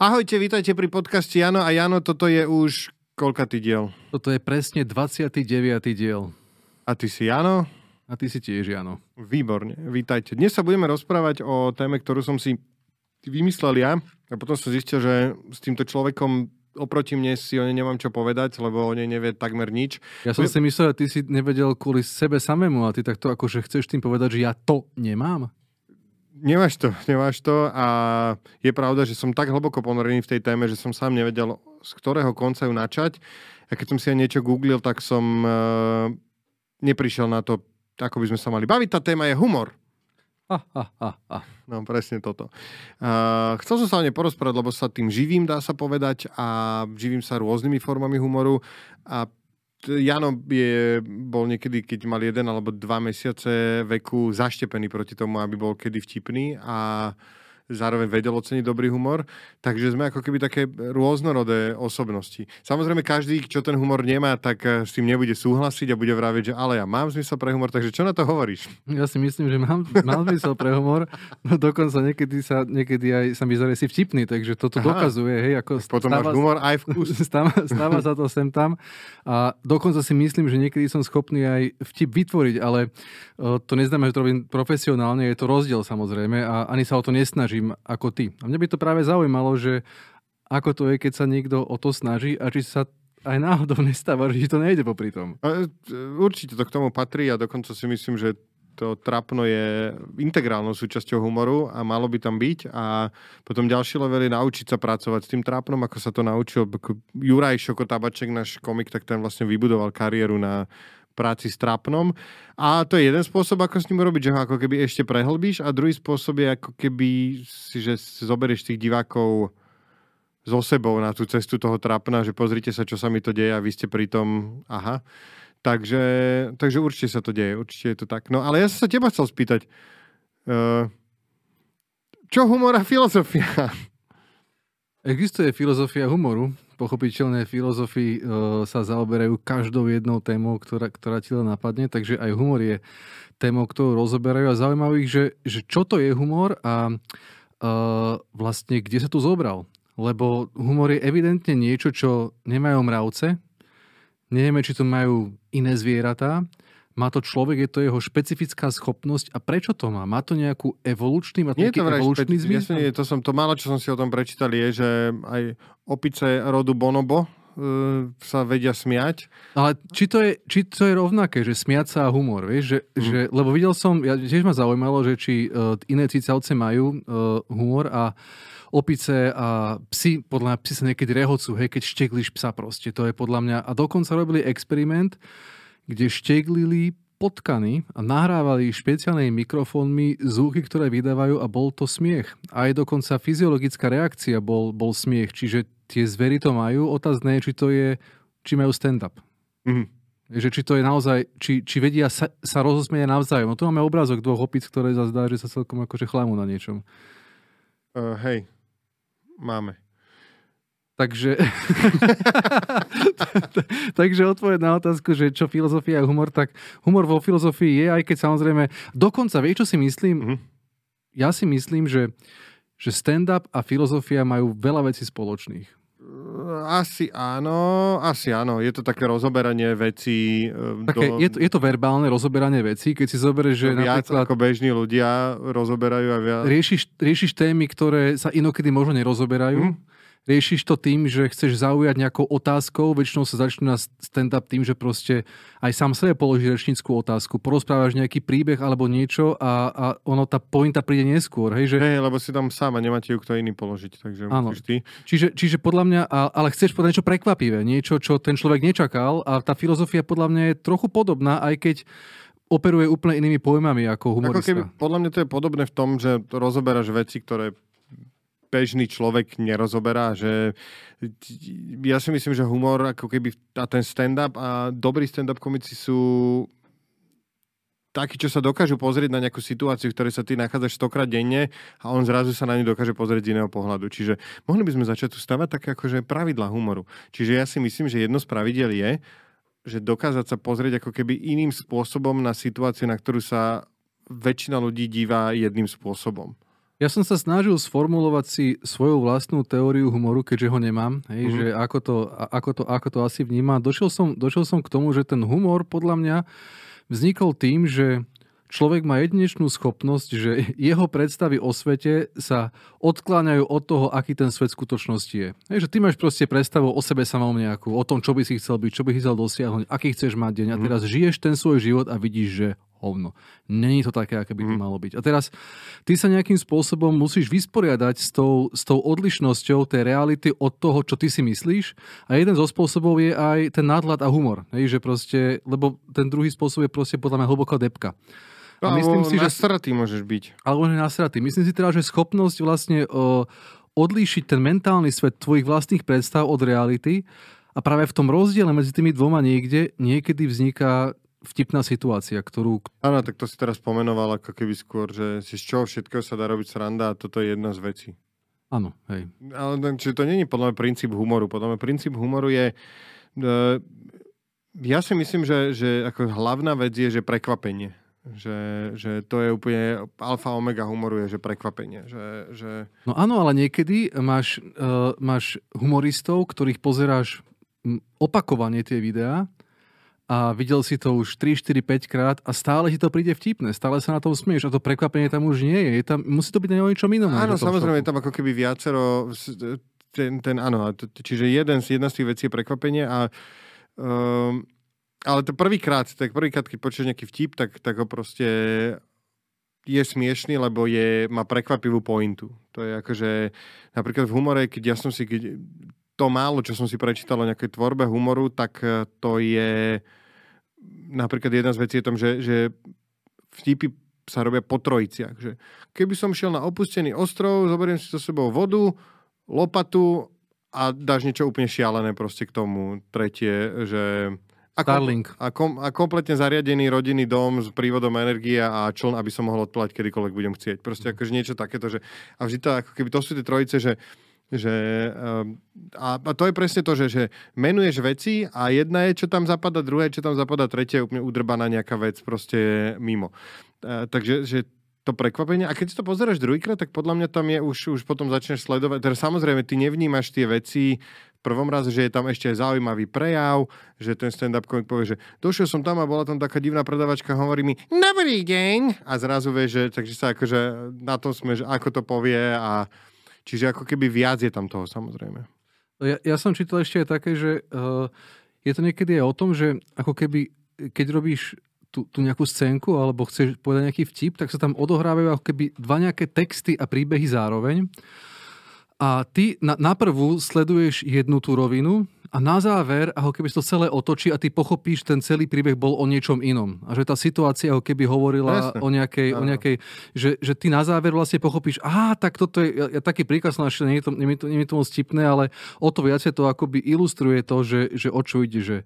Ahojte, vítajte pri podcaste Jano a Jano, toto je už koľkatý diel? Toto je presne 29. diel. A ty si Jano? A ty si tiež Jano. Výborne, vítajte. Dnes sa budeme rozprávať o téme, ktorú som si vymyslel ja a potom som zistil, že s týmto človekom oproti mne si o nej nemám čo povedať, lebo o nej nevie takmer nič. Ja som si myslel, že ty si nevedel kvôli sebe samému a ty takto akože chceš tým povedať, že ja to nemám? Nemáš to, nemáš to a je pravda, že som tak hlboko ponorený v tej téme, že som sám nevedel, z ktorého konca ju načať. A keď som si aj niečo googlil, tak som uh, neprišiel na to, ako by sme sa mali baviť. Tá téma je humor. Ha, ha, ha, ha. No, presne toto. Uh, chcel som sa o nej porozprávať, lebo sa tým živím, dá sa povedať, a živím sa rôznymi formami humoru a Jano je, bol niekedy, keď mal jeden alebo dva mesiace veku, zaštepený proti tomu, aby bol kedy vtipný a zároveň vedel oceniť dobrý humor. Takže sme ako keby také rôznorodé osobnosti. Samozrejme, každý, čo ten humor nemá, tak eh, s tým nebude súhlasiť a bude vraviť, že ale ja mám zmysel pre humor, takže čo na to hovoríš? Ja si myslím, že mám, mám zmysel pre humor. No dokonca niekedy, sa, niekedy aj sa mi zore si vtipný, takže toto Aha. dokazuje. Hej, ako Potom stáva, máš humor aj vkus. Stáva, stáva sa to sem tam. A dokonca si myslím, že niekedy som schopný aj vtip vytvoriť, ale eh, to neznamená, že to robím profesionálne, je to rozdiel samozrejme a ani sa o to nesnažím snažím ako ty. A mňa by to práve zaujímalo, že ako to je, keď sa niekto o to snaží a či sa aj náhodou nestáva, že to nejde popri tom. E, určite to k tomu patrí a dokonca si myslím, že to trapno je integrálnou súčasťou humoru a malo by tam byť a potom ďalší level je naučiť sa pracovať s tým trápnom, ako sa to naučil Juraj Šoko Tabaček, náš komik, tak ten vlastne vybudoval kariéru na práci s trápnom. A to je jeden spôsob, ako s ním urobiť, že ho ako keby ešte prehlbíš a druhý spôsob je ako keby si, že zoberieš tých divákov so sebou na tú cestu toho trápna, že pozrite sa, čo sa mi to deje a vy ste pri tom, aha. Takže, takže určite sa to deje, určite je to tak. No ale ja som sa teba chcel spýtať, uh, čo humor a filozofia? Existuje filozofia humoru, pochopiteľné filozofii e, sa zaoberajú každou jednou témou, ktorá, ktorá ti len napadne, takže aj humor je témou, ktorú rozoberajú a zaujímavé ich, že, že čo to je humor a e, vlastne kde sa tu zobral. Lebo humor je evidentne niečo, čo nemajú mravce, nevieme, či to majú iné zvieratá, má to človek, je to jeho špecifická schopnosť a prečo to má? Má to nejakú evolučný, má to Nie nejaký to evolučný špeci- zmysel? Nie, to, som, to málo, čo som si o tom prečítal, je, že aj opice rodu bonobo uh, sa vedia smiať. Ale či to, je, či to je rovnaké, že smiať sa a humor, vieš? Že, mm. že, lebo videl som, ja, tiež ma zaujímalo, že či uh, iné cicavce majú uh, humor a opice a psi, podľa mňa psi sa niekedy rehocú, hej, keď šteklíš psa proste, to je podľa mňa, a dokonca robili experiment, kde šteglili potkany a nahrávali špeciálnymi mikrofónmi zvuky, ktoré vydávajú a bol to smiech. Aj dokonca fyziologická reakcia bol, bol smiech, čiže tie zvery to majú. Otázne je, či to je, či majú stand-up. Mm-hmm. Že či to je naozaj, či, či vedia sa, sa rozosmieť navzájom. No tu máme obrázok dvoch opic, ktoré zazdá, že sa celkom akože chlámu na niečom. Uh, hej, máme. Takže, takže odpoveď na otázku, že čo filozofia a humor, tak humor vo filozofii je, aj keď samozrejme, dokonca vieš, čo si myslím? Mm-hmm. Ja si myslím, že, že stand-up a filozofia majú veľa vecí spoločných. Asi áno, asi áno. Je to také rozoberanie vecí. E, také, do... je, to, je to verbálne rozoberanie vecí, keď si zoberieš, že viac napríklad... ako bežní ľudia rozoberajú a viac... Riešiš, riešiš témy, ktoré sa inokedy možno nerozoberajú. Mm riešiš to tým, že chceš zaujať nejakou otázkou, väčšinou sa začne na stand-up tým, že proste aj sám sebe položí rečnickú otázku, porozprávaš nejaký príbeh alebo niečo a, a ono, tá pointa príde neskôr. Hej, že... Hej, lebo si tam sám a nemáte ju kto iný položiť, takže Áno. ty. Čiže, čiže podľa mňa, ale chceš povedať niečo prekvapivé, niečo, čo ten človek nečakal a tá filozofia podľa mňa je trochu podobná, aj keď operuje úplne inými pojmami ako humorista. Ako keby, podľa mňa to je podobné v tom, že rozoberáš veci, ktoré bežný človek nerozoberá, že ja si myslím, že humor ako keby a ten stand-up a dobrý stand-up komici sú takí, čo sa dokážu pozrieť na nejakú situáciu, v ktorej sa ty nachádzaš stokrát denne a on zrazu sa na ňu dokáže pozrieť z iného pohľadu. Čiže mohli by sme začať tu stavať také akože pravidla humoru. Čiže ja si myslím, že jedno z pravidel je, že dokázať sa pozrieť ako keby iným spôsobom na situáciu, na ktorú sa väčšina ľudí díva jedným spôsobom. Ja som sa snažil sformulovať si svoju vlastnú teóriu humoru, keďže ho nemám, hej, mm. že ako to, ako, to, ako to asi vníma. Došiel som, došiel som k tomu, že ten humor podľa mňa vznikol tým, že človek má jedinečnú schopnosť, že jeho predstavy o svete sa odkláňajú od toho, aký ten svet skutočnosti je. je že ty máš proste predstavu o sebe samom nejakú, o tom, čo by si chcel byť, čo by si chcel dosiahnuť, aký chceš mať deň. A mhm. teraz žiješ ten svoj život a vidíš, že hovno. Není to také, aké by to mm. malo byť. A teraz ty sa nejakým spôsobom musíš vysporiadať s tou, s tou odlišnosťou tej reality od toho, čo ty si myslíš. A jeden zo spôsobov je aj ten nadhľad a humor. Hej, že proste, lebo ten druhý spôsob je proste podľa mňa hlboká depka. A myslím si, nasratý že... môžeš byť. Alebo nasratý. Myslím si teda, že schopnosť vlastne uh, odlíšiť ten mentálny svet tvojich vlastných predstav od reality a práve v tom rozdiele medzi tými dvoma niekde niekedy vzniká vtipná situácia, ktorú... Áno, tak to si teraz pomenoval ako keby skôr, že si z čoho všetkého sa dá robiť sranda a toto je jedna z vecí. Áno, hej. Ale čiže to není podľa mňa princíp humoru. Podľa mňa princíp humoru je... Uh, ja si myslím, že, že ako hlavná vec je, že prekvapenie. Že, že to je úplne alfa omega humoru je, že prekvapenie. Že, že... No áno, ale niekedy máš, uh, máš humoristov, ktorých pozeráš opakovane tie videá a videl si to už 3, 4, 5 krát a stále ti to príde vtipné, stále sa na tom smieš a to prekvapenie tam už nie je. je tam, musí to byť na niečom inom. Áno, samozrejme, je tam ako keby viacero, ten, ten áno, čiže jeden, jedna z tých vecí je prekvapenie a um, ale to prvýkrát, tak prvýkrát, keď počuješ nejaký vtip, tak, tak ho proste je smiešný, lebo je, má prekvapivú pointu. To je akože, napríklad v humore, keď ja som si, keď to málo, čo som si prečítal o nejakej tvorbe humoru, tak to je napríklad jedna z vecí je tom, že, že vtipy sa robia po trojiciach. Že keby som šiel na opustený ostrov, zoberiem si so sebou vodu, lopatu a dáš niečo úplne šialené proste k tomu. Tretie, že a, kom, a, kom, a kompletne zariadený rodinný dom s prívodom energie a čln, aby som mohol odplať kedykoľvek budem chcieť. Proste akože niečo takéto, že a vždy to, ako keby to sú tie trojice, že že, ehm, a, a to je presne to, že, že menuješ veci a jedna je, čo tam zapadá, druhé, čo tam zapadá, tretie je úplne udrbaná nejaká vec proste mimo. E, takže že to prekvapenie. A keď si to pozeráš druhýkrát, tak podľa mňa tam je už, už potom začneš sledovať. Teda samozrejme, ty nevnímaš tie veci prvom raze, že je tam ešte aj zaujímavý prejav, že ten stand-up komik povie, že došiel som tam a bola tam taká divná predavačka, hovorí mi, dobrý deň, a zrazu vie, že takže sa akože na tom sme, že ako to povie a čiže ako keby viac je tam toho samozrejme. Ja, ja som čítal ešte aj také, že uh, je to niekedy aj o tom, že ako keby, keď robíš tú, tú nejakú scénku alebo chceš povedať nejaký vtip, tak sa tam odohrávajú ako keby dva nejaké texty a príbehy zároveň. A ty na, na prvú sleduješ jednu tú rovinu a na záver, ako keby to celé otočí a ty pochopíš, ten celý príbeh bol o niečom inom. A že tá situácia ako keby hovorila o nejakej, o nejakej že, že ty na záver vlastne pochopíš, aha, tak toto je, ja, ja taký príkaz som našiel, nie je to, nie je to, nie je to moc stipné, ale o to viacej to akoby ilustruje to, že, že o čo ide, že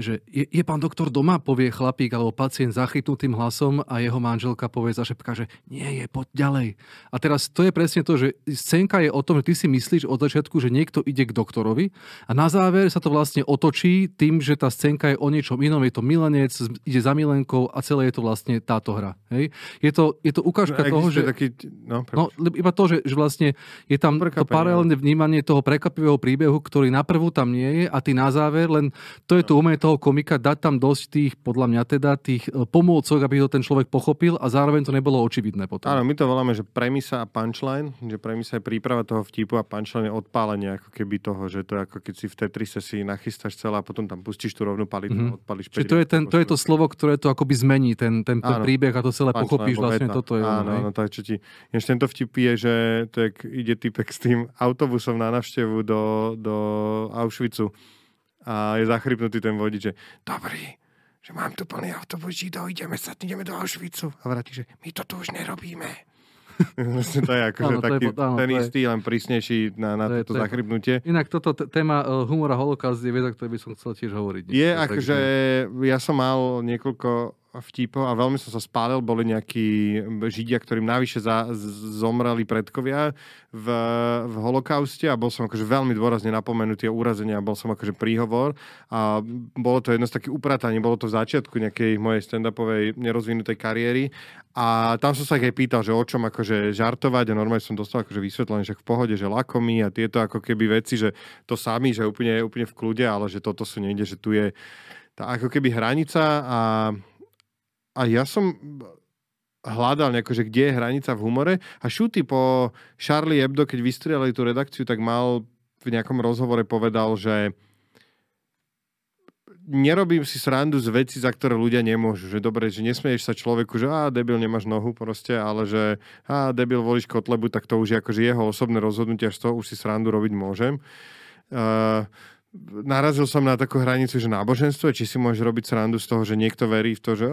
že je, je pán doktor doma, povie chlapík alebo pacient zachytnutým hlasom a jeho manželka povie zašepka, že nie je, poď ďalej. A teraz to je presne to, že scénka je o tom, že ty si myslíš od začiatku, že niekto ide k doktorovi a na záver sa to vlastne otočí tým, že tá scénka je o niečom inom, je to milenec, ide za milenkou a celé je to vlastne táto hra. Hej? Je, to, je to ukážka no, toho, že... Taký, no, no, iba to, že, že vlastne je tam to paralelné vnímanie toho prekvapivého príbehu, ktorý na prvú tam nie je a ty na záver len to je je to umenie toho komika dať tam dosť tých, podľa mňa teda, tých e, pomôcok, aby to ten človek pochopil a zároveň to nebolo očividné potom. Áno, my to voláme, že premisa a punchline, že premisa je príprava toho vtipu a punchline je odpálenie ako keby toho, že to je ako keď si v Tetrise si nachystáš celé a potom tam pustíš tú rovnú palitu mm-hmm. a odpalíš Čiže to je, ten, to je to slovo, ktoré to akoby zmení, ten, ten, ten príbeh a to celé pochopíš vlastne veta. toto je. Áno, áno, tak čo ti... Jež tento vtip je, že je, ide typek s tým autobusom na navštevu do, do Auschwitzu a je zachrypnutý ten vodič, že dobrý, že mám tu plný autobus židov, ideme sa, ideme do Auschwitzu. A vráti, že my to tu už nerobíme. Vlastne to je akože taký je, áno, ten istý, je, len prísnejší na, na to toto to zachrypnutie. Inak toto téma uh, humora holokaust je vec, o ktorej by som chcel tiež hovoriť. Je akože, ja som mal niekoľko vtipov a veľmi som sa spálil. Boli nejakí židia, ktorým navyše za, zomreli predkovia v, v holokauste a bol som akože veľmi dôrazne napomenutý a urazenia, bol som akože príhovor. A bolo to jedno z takých uprataní, bolo to v začiatku nejakej mojej stand-upovej nerozvinutej kariéry. A tam som sa aj pýtal, že o čom akože žartovať. A normálne som dostal akože vysvetlenie, že v pohode, že lakomí a tieto ako keby veci, že to sami, že úplne, úplne v kľude, ale že toto sú niekde, že tu je tá ako keby hranica a a ja som hľadal nejako, že kde je hranica v humore a Šuty po Charlie Hebdo, keď vystrielali tú redakciu, tak mal v nejakom rozhovore povedal, že nerobím si srandu z veci, za ktoré ľudia nemôžu. Že dobre, že nesmieš sa človeku, že a debil nemáš nohu proste, ale že a debil volíš Kotlebu, tak to už je akože jeho osobné rozhodnutie, až to už si srandu robiť môžem. Uh, narazil som na takú hranicu, že náboženstvo, či si môžeš robiť srandu z toho, že niekto verí v to, že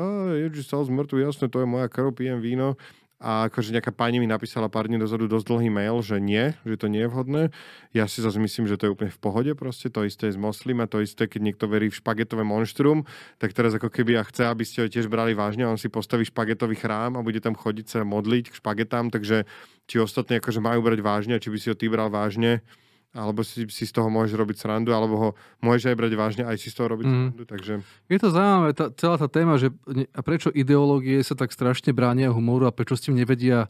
Ježiš stal z mŕtvu, jasne, to je moja krv, pijem víno. A akože nejaká pani mi napísala pár dní dozadu dosť dlhý mail, že nie, že to nie je vhodné. Ja si zase myslím, že to je úplne v pohode proste. To isté je s moslima, to isté, keď niekto verí v špagetové monštrum, tak teraz ako keby ja chce, aby ste ho tiež brali vážne, on si postaví špagetový chrám a bude tam chodiť sa modliť k špagetám, takže či ostatní akože majú brať vážne, či by si ho ty bral vážne, alebo si, si z toho môžeš robiť srandu, alebo ho môžeš aj brať vážne, aj si z toho robiť mm. srandu. Takže... Je to zaujímavé, tá, celá tá téma, že a prečo ideológie sa tak strašne bránia humoru a prečo s tým nevedia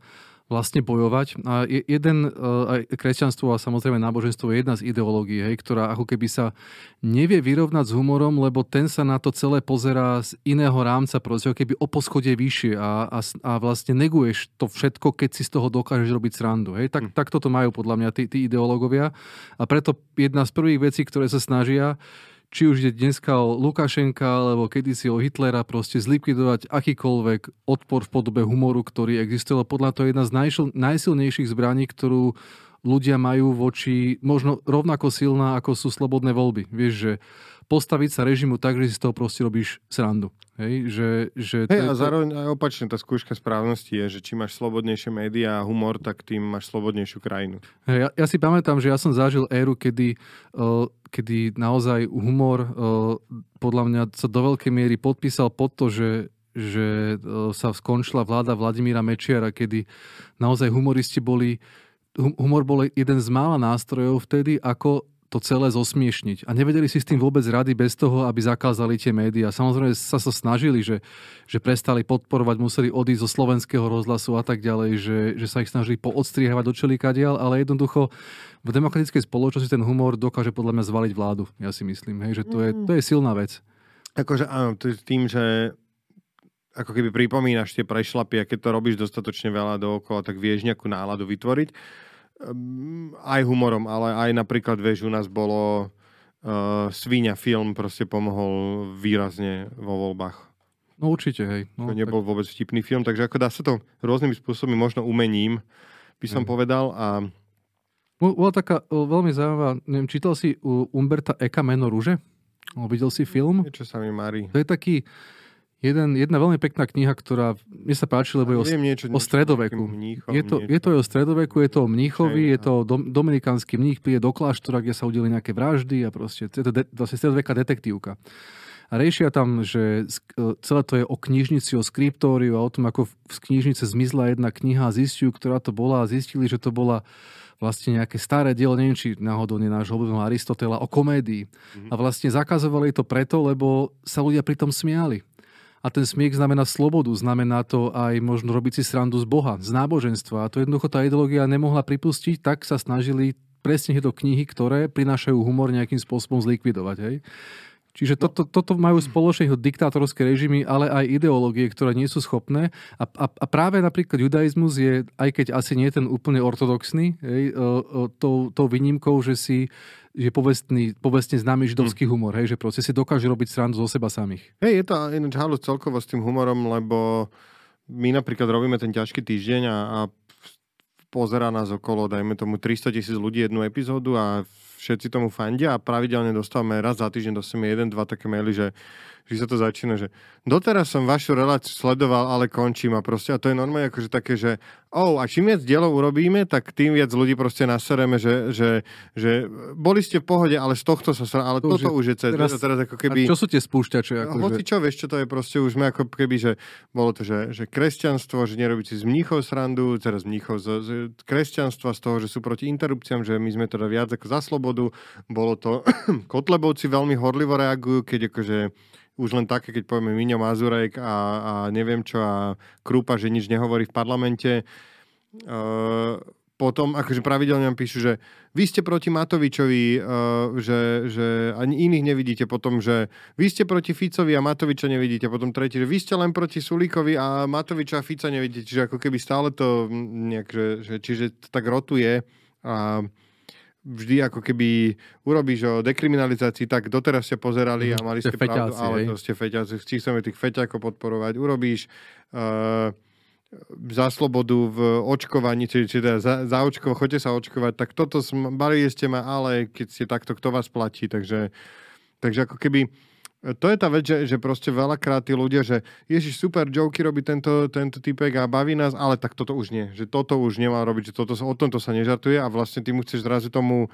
vlastne bojovať. A jeden, e, aj kresťanstvo a samozrejme náboženstvo je jedna z ideológií, hej, ktorá ako keby sa nevie vyrovnať s humorom, lebo ten sa na to celé pozerá z iného rámca, proste keby o poschodie vyššie a, a, a vlastne neguješ to všetko, keď si z toho dokážeš robiť srandu. Hej. Tak, hm. tak toto majú podľa mňa tí, tí ideológovia. A preto jedna z prvých vecí, ktoré sa snažia, či už ide dneska o Lukašenka, alebo kedysi o Hitlera, proste zlikvidovať akýkoľvek odpor v podobe humoru, ktorý existuje. Podľa toho je jedna z najsilnejších zbraní, ktorú ľudia majú voči, možno rovnako silná, ako sú slobodné voľby. Vieš, že postaviť sa režimu tak, že si z toho proste robíš srandu. Hej, že, že Hej, a zároveň aj opačne, tá skúška správnosti je, že či máš slobodnejšie médiá a humor, tak tým máš slobodnejšiu krajinu. Hej, ja, ja si pamätám, že ja som zažil éru, kedy, uh, kedy naozaj humor uh, podľa mňa sa do veľkej miery podpísal pod to, že, že uh, sa skončila vláda Vladimíra Mečiara, kedy naozaj humoristi boli humor bol jeden z mála nástrojov vtedy, ako to celé zosmiešniť. A nevedeli si s tým vôbec rady bez toho, aby zakázali tie médiá. Samozrejme sa sa snažili, že, že prestali podporovať, museli odísť zo slovenského rozhlasu a tak ďalej, že, že sa ich snažili poodstriehavať do čelikadiaľ, ale jednoducho v demokratickej spoločnosti ten humor dokáže podľa mňa zvaliť vládu. Ja si myslím, hej, že to je, to je silná vec. Akože áno, tým, že ako keby pripomínaš tie prešlapy a keď to robíš dostatočne veľa dookola, tak vieš nejakú náladu vytvoriť aj humorom, ale aj napríklad, vieš, u nás bolo uh, Svíňa film proste pomohol výrazne vo voľbách. No určite, hej. No, to nebol tak... vôbec vtipný film, takže ako dá sa to rôznymi spôsobmi, možno umením, by som hej. povedal. A... Bola taká veľmi zaujímavá, neviem, čítal si u Umberta Eka Meno rúže? Videl si film? Niečo sa mi mári. To je taký, jeden, jedna veľmi pekná kniha, ktorá mi sa páči, lebo je o, niečo, o stredoveku. Mníchom, je, to, je to o stredoveku, je to o mníchovi, je to dom, dominikánsky mních, príde do kláštora, kde sa udeli nejaké vraždy a proste, je to de, vlastne stredoveká detektívka. A riešia tam, že e, celé to je o knižnici, o skriptóriu a o tom, ako z knižnice zmizla jedna kniha a zistiu, ktorá to bola a zistili, že to bola vlastne nejaké staré dielo, neviem, či náhodou nie nášho obľúbeného Aristotela, o komédii. Mm-hmm. A vlastne zakazovali to preto, lebo sa ľudia pritom smiali. A ten smiech znamená slobodu, znamená to aj možno robiť si srandu z Boha, z náboženstva. A to jednoducho tá ideológia nemohla pripustiť, tak sa snažili presne tieto knihy, ktoré prinášajú humor nejakým spôsobom zlikvidovať. Hej? Čiže no. toto, toto majú spoločne diktátorské režimy, ale aj ideológie, ktoré nie sú schopné. A, a, a práve napríklad judaizmus je, aj keď asi nie je ten úplne ortodoxný, hej, tou, tou výnimkou, že si že povestný, povestne známy židovský hmm. humor, hej, že proste si dokážu robiť srandu zo seba samých. Hej, je to ináč halus celkovo s tým humorom, lebo my napríklad robíme ten ťažký týždeň a, a pozera nás okolo, dajme tomu 300 tisíc ľudí jednu epizódu a všetci tomu fandia a pravidelne dostávame raz za týždeň dostávame jeden, dva také maily, že že sa to začína, že doteraz som vašu reláciu sledoval, ale končím a proste, a to je normálne akože také, že oh, a čím viac dielov urobíme, tak tým viac ľudí proste nasereme, že, že, že boli ste v pohode, ale z tohto sa sra, ale to toto už je cez, teraz, teraz ako keby... A čo sú tie spúšťače? Ako Hoci čo, vieš, čo to je proste, už sme ako keby, že bolo to, že, že kresťanstvo, že nerobíte z mníchov srandu, teraz mníchov z, z kresťanstva, z toho, že sú proti interrupciám, že my sme teda viac ako za slobodu. Bolo to, Kotlebovci veľmi horlivo reagujú, keď akože už len také, keď povieme Miňo Mazurek a, a neviem čo a Krúpa, že nič nehovorí v parlamente. Uh, potom akože pravidelne nám píšu, že vy ste proti Matovičovi, uh, že, že ani iných nevidíte, potom, že vy ste proti Ficovi a Matoviča nevidíte, potom tretí, že vy ste len proti Sulíkovi a Matoviča a Fica nevidíte, čiže ako keby stále to nejak, že, že čiže to tak rotuje. A vždy ako keby urobíš o dekriminalizácii, tak doteraz ste pozerali a mhm. mali ste pravdu, ale to ste feťáci, chceme tých feťákov podporovať, urobíš uh, za slobodu v očkovaní, či, či teda za, za očko, chodte sa očkovať, tak toto balili ste ma, ale keď ste takto, kto vás platí, takže, takže ako keby to je tá vec, že, že proste veľakrát tí ľudia, že ježiš, super, joky robí tento, tento typek a baví nás, ale tak toto už nie. Že toto už nemá robiť, že toto, o tomto sa nežartuje a vlastne ty mu chceš zrazu tomu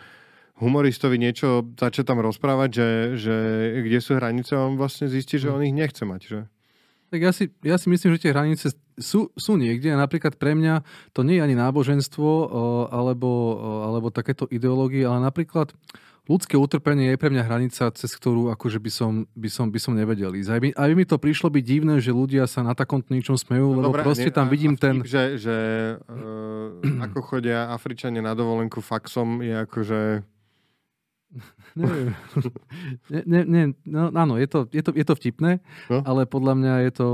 humoristovi niečo začať tam rozprávať, že, že kde sú hranice a on vlastne zistí, že on ich nechce mať. Že? Tak ja si, ja si myslím, že tie hranice sú, sú niekde. Napríklad pre mňa to nie je ani náboženstvo alebo, alebo takéto ideológie, ale napríklad ľudské utrpenie je pre mňa hranica, cez ktorú akože by som, by som, by som nevedel ísť. Aj by, aj by mi to prišlo byť divné, že ľudia sa na takomto ničom smejú, no, lebo dobré, proste tam vidím ten... Že, že uh, ako chodia Afričania na dovolenku faxom je akože... Neviem. ne, ne, ne, no, áno, je to, je to, je to vtipné, no? ale podľa mňa je to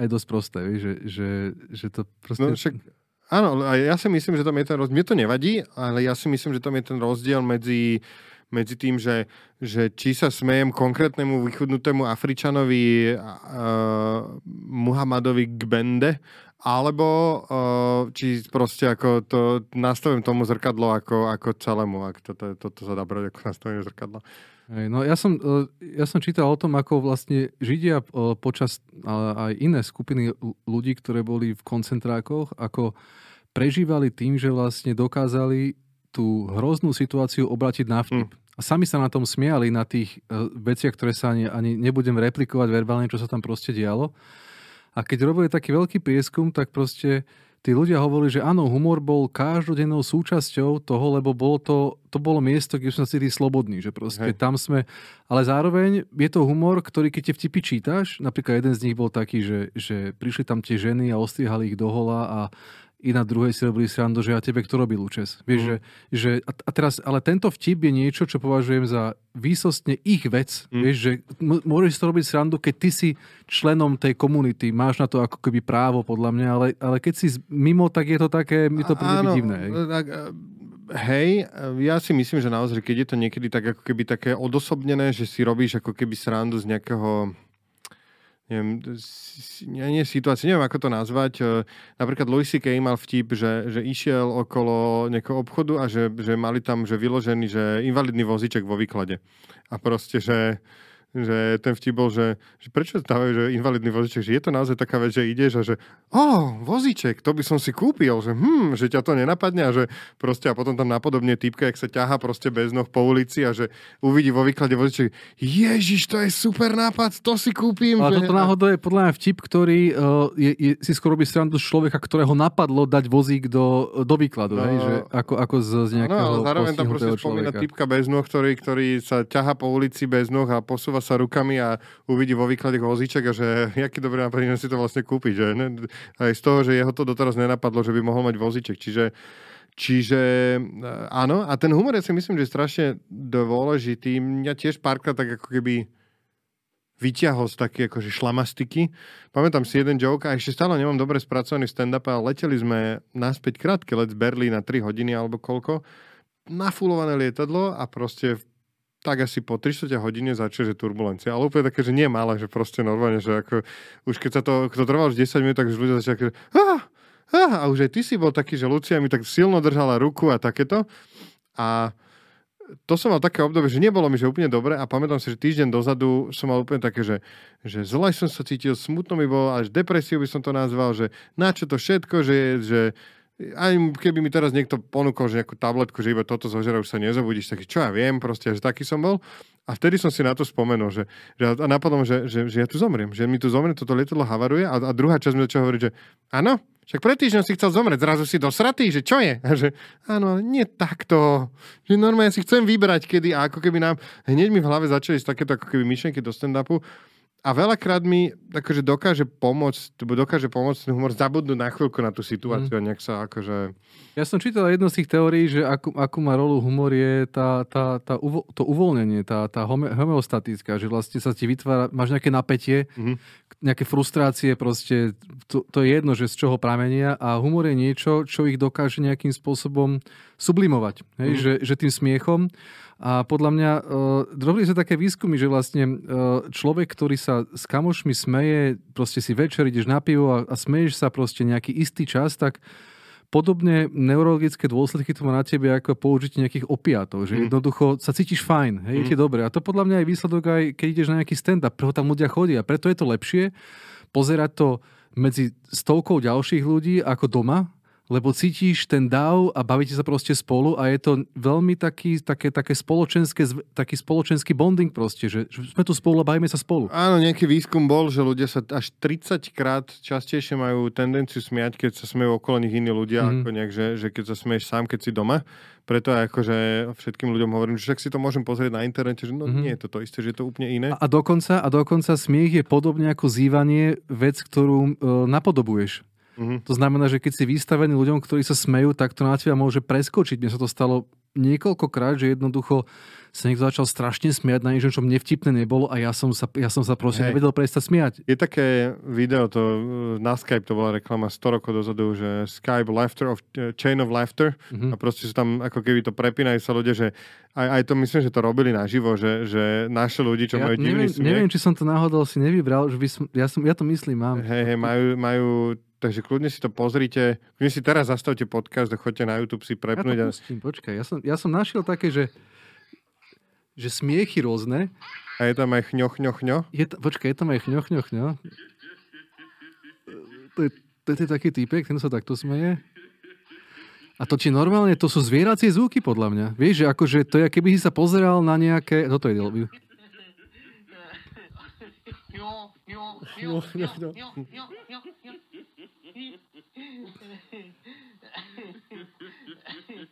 aj dosť prosté, že, že, že to proste... No, však, áno, ja si myslím, že tam je ten rozdiel. Mne to nevadí, ale ja si myslím, že tam je ten rozdiel medzi medzi tým, že, že či sa smejem konkrétnemu vychudnutému Afričanovi uh, Muhammadovi Gbende, alebo či proste ako to nastavím tomu zrkadlo ako, ako celému, ak toto, toto sa dá brať ako nastavenie zrkadla. Hej, no ja som, ja som čítal o tom, ako vlastne Židia počas aj iné skupiny ľudí, ktoré boli v koncentrákoch, ako prežívali tým, že vlastne dokázali tú hroznú situáciu obratiť na vtip. Mm. A sami sa na tom smiali, na tých uh, veciach, ktoré sa ani, ani nebudem replikovať verbálne, čo sa tam proste dialo. A keď robili taký veľký prieskum, tak proste tí ľudia hovorili, že áno, humor bol každodennou súčasťou toho, lebo bolo to, to bolo miesto, kde sme sa cítili slobodní, že proste Hej. tam sme, ale zároveň je to humor, ktorý keď tie vtipy čítaš, napríklad jeden z nich bol taký, že, že prišli tam tie ženy a ostrihali ich do hola a i na druhej si robili srandu, že a tebe kto robí Lučes. Vieš, mm. že, že, a teraz, ale tento vtip je niečo, čo považujem za výsostne ich vec. Mm. Vieš, že m- môžeš to robiť srandu, keď ty si členom tej komunity, máš na to ako keby právo podľa mňa, ale, ale keď si mimo, tak je to také, mi to príde divné. Hej. Tak, hej, ja si myslím, že naozaj, keď je to niekedy tak ako keby také odosobnené, že si robíš ako keby srandu z nejakého neviem, nie, nie situácie, neviem ako to nazvať. E, napríklad Louis C.K. mal vtip, že, že išiel okolo nejakého obchodu a že, že mali tam že vyložený, že invalidný voziček vo výklade. A proste, že že ten vtip bol, že, že prečo stávajú, že invalidný vozíček, že je to naozaj taká vec, že ideš a že o, oh, vozíček, to by som si kúpil, že hm, že ťa to nenapadne a že proste a potom tam napodobne typka, jak sa ťaha proste bez noh po ulici a že uvidí vo výklade vozíček, ježiš, to je super nápad, to si kúpim. Ale že... toto náhodou je podľa mňa vtip, ktorý uh, je, je, si skoro robí srandu človeka, ktorého napadlo dať vozík do, do výkladu, no, hej, že ako, ako z, z nejakého No, ale zároveň tam proste spomína typka bez noh, ktorý, ktorý sa ťaha po ulici bez noh a posúva sa rukami a uvidí vo výklade vozíček a že jaký dobrý nápad, si to vlastne kúpiť. Že? Aj z toho, že jeho to doteraz nenapadlo, že by mohol mať vozíček. Čiže Čiže eh, áno, a ten humor ja si myslím, že je strašne dôležitý. Mňa tiež párkrát tak ako keby vyťahol z také akože šlamastiky. Pamätám si jeden joke a ešte stále nemám dobre spracovaný stand-up, ale leteli sme naspäť krátky let z Berlína 3 hodiny alebo koľko. Nafulované lietadlo a proste v tak asi po 300 hodine začne, že turbulencia. Ale úplne také, že nie malé, že proste normálne, že ako, už keď sa to, to trvalo už 10 minút, tak už ľudia začali, že ah, ah, a už aj ty si bol taký, že Lucia mi tak silno držala ruku a takéto. A to som mal také obdobie, že nebolo mi že úplne dobre a pamätám si, že týždeň dozadu som mal úplne také, že, že zle som sa cítil, smutno mi bolo, až depresiu by som to nazval, že na čo to všetko, že, že aj keby mi teraz niekto ponúkol, že nejakú tabletku, že iba toto zožera, už sa nezobudíš, taký čo ja viem, proste, že taký som bol. A vtedy som si na to spomenul, že, že a napadlo, že, že, že ja tu zomriem, že mi tu zomrie, toto lietadlo havaruje a, a druhá časť mi začala hovoriť, že áno, však pred týždňom si chcel zomrieť, zrazu si dosratý, že čo je? A že áno, nie takto. Že normálne si chcem vybrať, kedy a ako keby nám... Hneď mi v hlave začali takéto ako keby myšlenky do stand-upu a veľakrát mi akože dokáže pomôcť, dokáže pomôcť ten humor zabudnúť na chvíľku na tú situáciu mm. a nejak sa akože... Ja som čítal jednu z tých teórií, že akú, akú má rolu humor je tá, tá, tá uvo, to uvoľnenie, tá, tá homeostatická, že vlastne sa ti vytvára, máš nejaké napätie, mm-hmm. nejaké frustrácie, proste to, to je jedno, že z čoho pramenia a humor je niečo, čo ich dokáže nejakým spôsobom sublimovať. Hej? Mm-hmm. Že, že tým smiechom a podľa mňa uh, robili sa také výskumy, že vlastne uh, človek, ktorý sa s kamošmi smeje, proste si večer ideš na pivo a, a smeješ sa proste nejaký istý čas, tak podobne neurologické dôsledky to má na tebe ako použitie nejakých opiatov, že mm. jednoducho sa cítiš fajn, hej, mm. je ti dobre. A to podľa mňa je výsledok aj keď ideš na nejaký stand-up, preto tam ľudia chodia. Preto je to lepšie pozerať to medzi stovkou ďalších ľudí ako doma, lebo cítiš ten dav a bavíte sa proste spolu a je to veľmi taký, také, také spoločenské, taký spoločenský bonding proste, že, že sme tu spolu a bavíme sa spolu. Áno, nejaký výskum bol, že ľudia sa až 30 krát častejšie majú tendenciu smiať, keď sa smejú okolo nich iní ľudia, mm. ako nejak, že, že keď sa smeješ sám, keď si doma. Preto aj akože všetkým ľuďom hovorím, že však si to môžem pozrieť na internete, že no mm-hmm. nie je to to isté, že je to úplne iné. A, a, dokonca, a dokonca smiech je podobne ako zývanie vec, ktorú e, napodobuješ. Mm-hmm. To znamená, že keď si vystavený ľuďom, ktorí sa smejú, tak to na teba môže preskočiť. Mne sa to stalo niekoľkokrát, že jednoducho sa niekto začal strašne smiať na niečo, čo mne vtipné nebolo a ja som sa, ja som sa proste hey. nevedel prestať smiať. Je také video, to na Skype to bola reklama 100 rokov dozadu, že Skype Laughter of, Chain of Laughter mm-hmm. a proste sú tam ako keby to prepínajú sa ľudia, že aj, aj to myslím, že to robili naživo, že, že naše ľudí, čo ja majú divný neviem, neviem, či som to náhodou si nevybral, že by som, ja, som, ja to myslím, mám. Hej, hej, majú, majú Takže kľudne si to pozrite. Kľudne si teraz zastavte podcast a choďte na YouTube si prepnúť. Ja to pustím, a... počkaj. Ja som, ja som našiel také, že, že smiechy rôzne. A je tam aj chňo, chňo, chňo? Je to, počkaj, je tam aj chňo, chňo, chňo. To je, to je taký týpek, ten sa takto smeje. A to či normálne, to sú zvieracie zvuky podľa mňa. Vieš, že akože to je, keby si sa pozeral na nejaké... Toto je delby.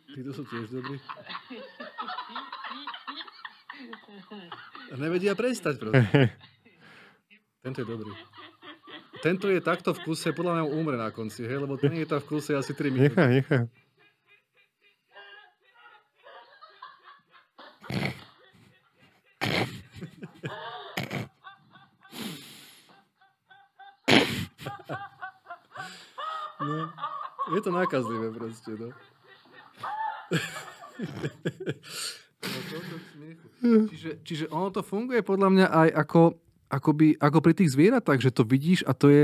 Títo sú tiež dobrí. Nevedia prestať proste. Tento je dobrý. Tento je takto v kuse, podľa mňa umre na konci, hej, lebo ten je tam v kuse asi 3 minúty. Nechaj, nechaj. No, je to nákazlivé proste, no. čiže, čiže ono to funguje podľa mňa aj ako, akoby, ako pri tých zvieratách, že to vidíš a to je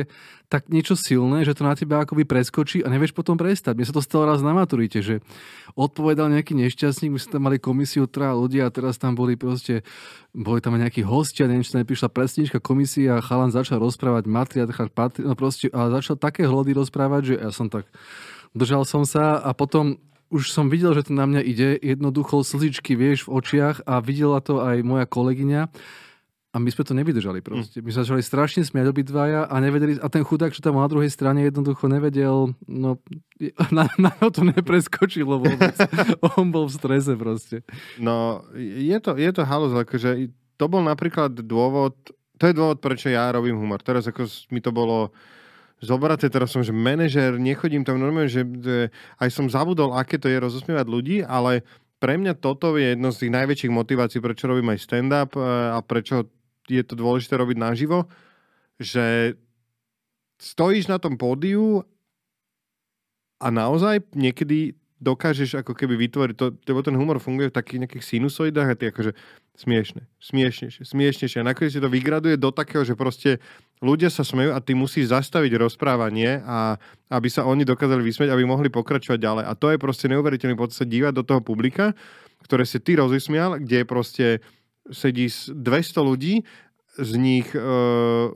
tak niečo silné, že to na teba akoby preskočí a nevieš potom prestať. Mne sa to stalo raz na maturite, že odpovedal nejaký nešťastník, my sme tam mali komisiu tra ľudia a teraz tam boli proste, boli tam nejakí hostia, neviem, či tam neprišla presnička komisia a chalan začal rozprávať matriarchát, patri, no proste, a začal také hlody rozprávať, že ja som tak držal som sa a potom už som videl, že to na mňa ide, jednoducho slzičky, vieš, v očiach a videla to aj moja kolegyňa. A my sme to nevydržali proste. My sa začali strašne smiať obidvaja a nevedeli, a ten chudák, čo tam na druhej strane jednoducho nevedel, no na, na to nepreskočilo vôbec. On bol v strese proste. No, je to, je to halus, akože to bol napríklad dôvod, to je dôvod, prečo ja robím humor. Teraz ako mi to bolo zobrať, teraz som, že manažer, nechodím tam normálne, že, že aj som zabudol, aké to je rozosmievať ľudí, ale pre mňa toto je jedno z tých najväčších motivácií, prečo robím aj stand-up e, a prečo je to dôležité robiť naživo, že stojíš na tom pódiu a naozaj niekedy dokážeš ako keby vytvoriť to, lebo ten humor funguje v takých nejakých sinusoidách a ty akože smiešne, smiešnejšie, smiešnejšie. A nakoniec si to vygraduje do takého, že proste ľudia sa smejú a ty musíš zastaviť rozprávanie a aby sa oni dokázali vysmieť, aby mohli pokračovať ďalej. A to je proste neuveriteľný pocit sa dívať do toho publika ktoré si ty rozysmial, kde proste sedí 200 ľudí, z nich uh,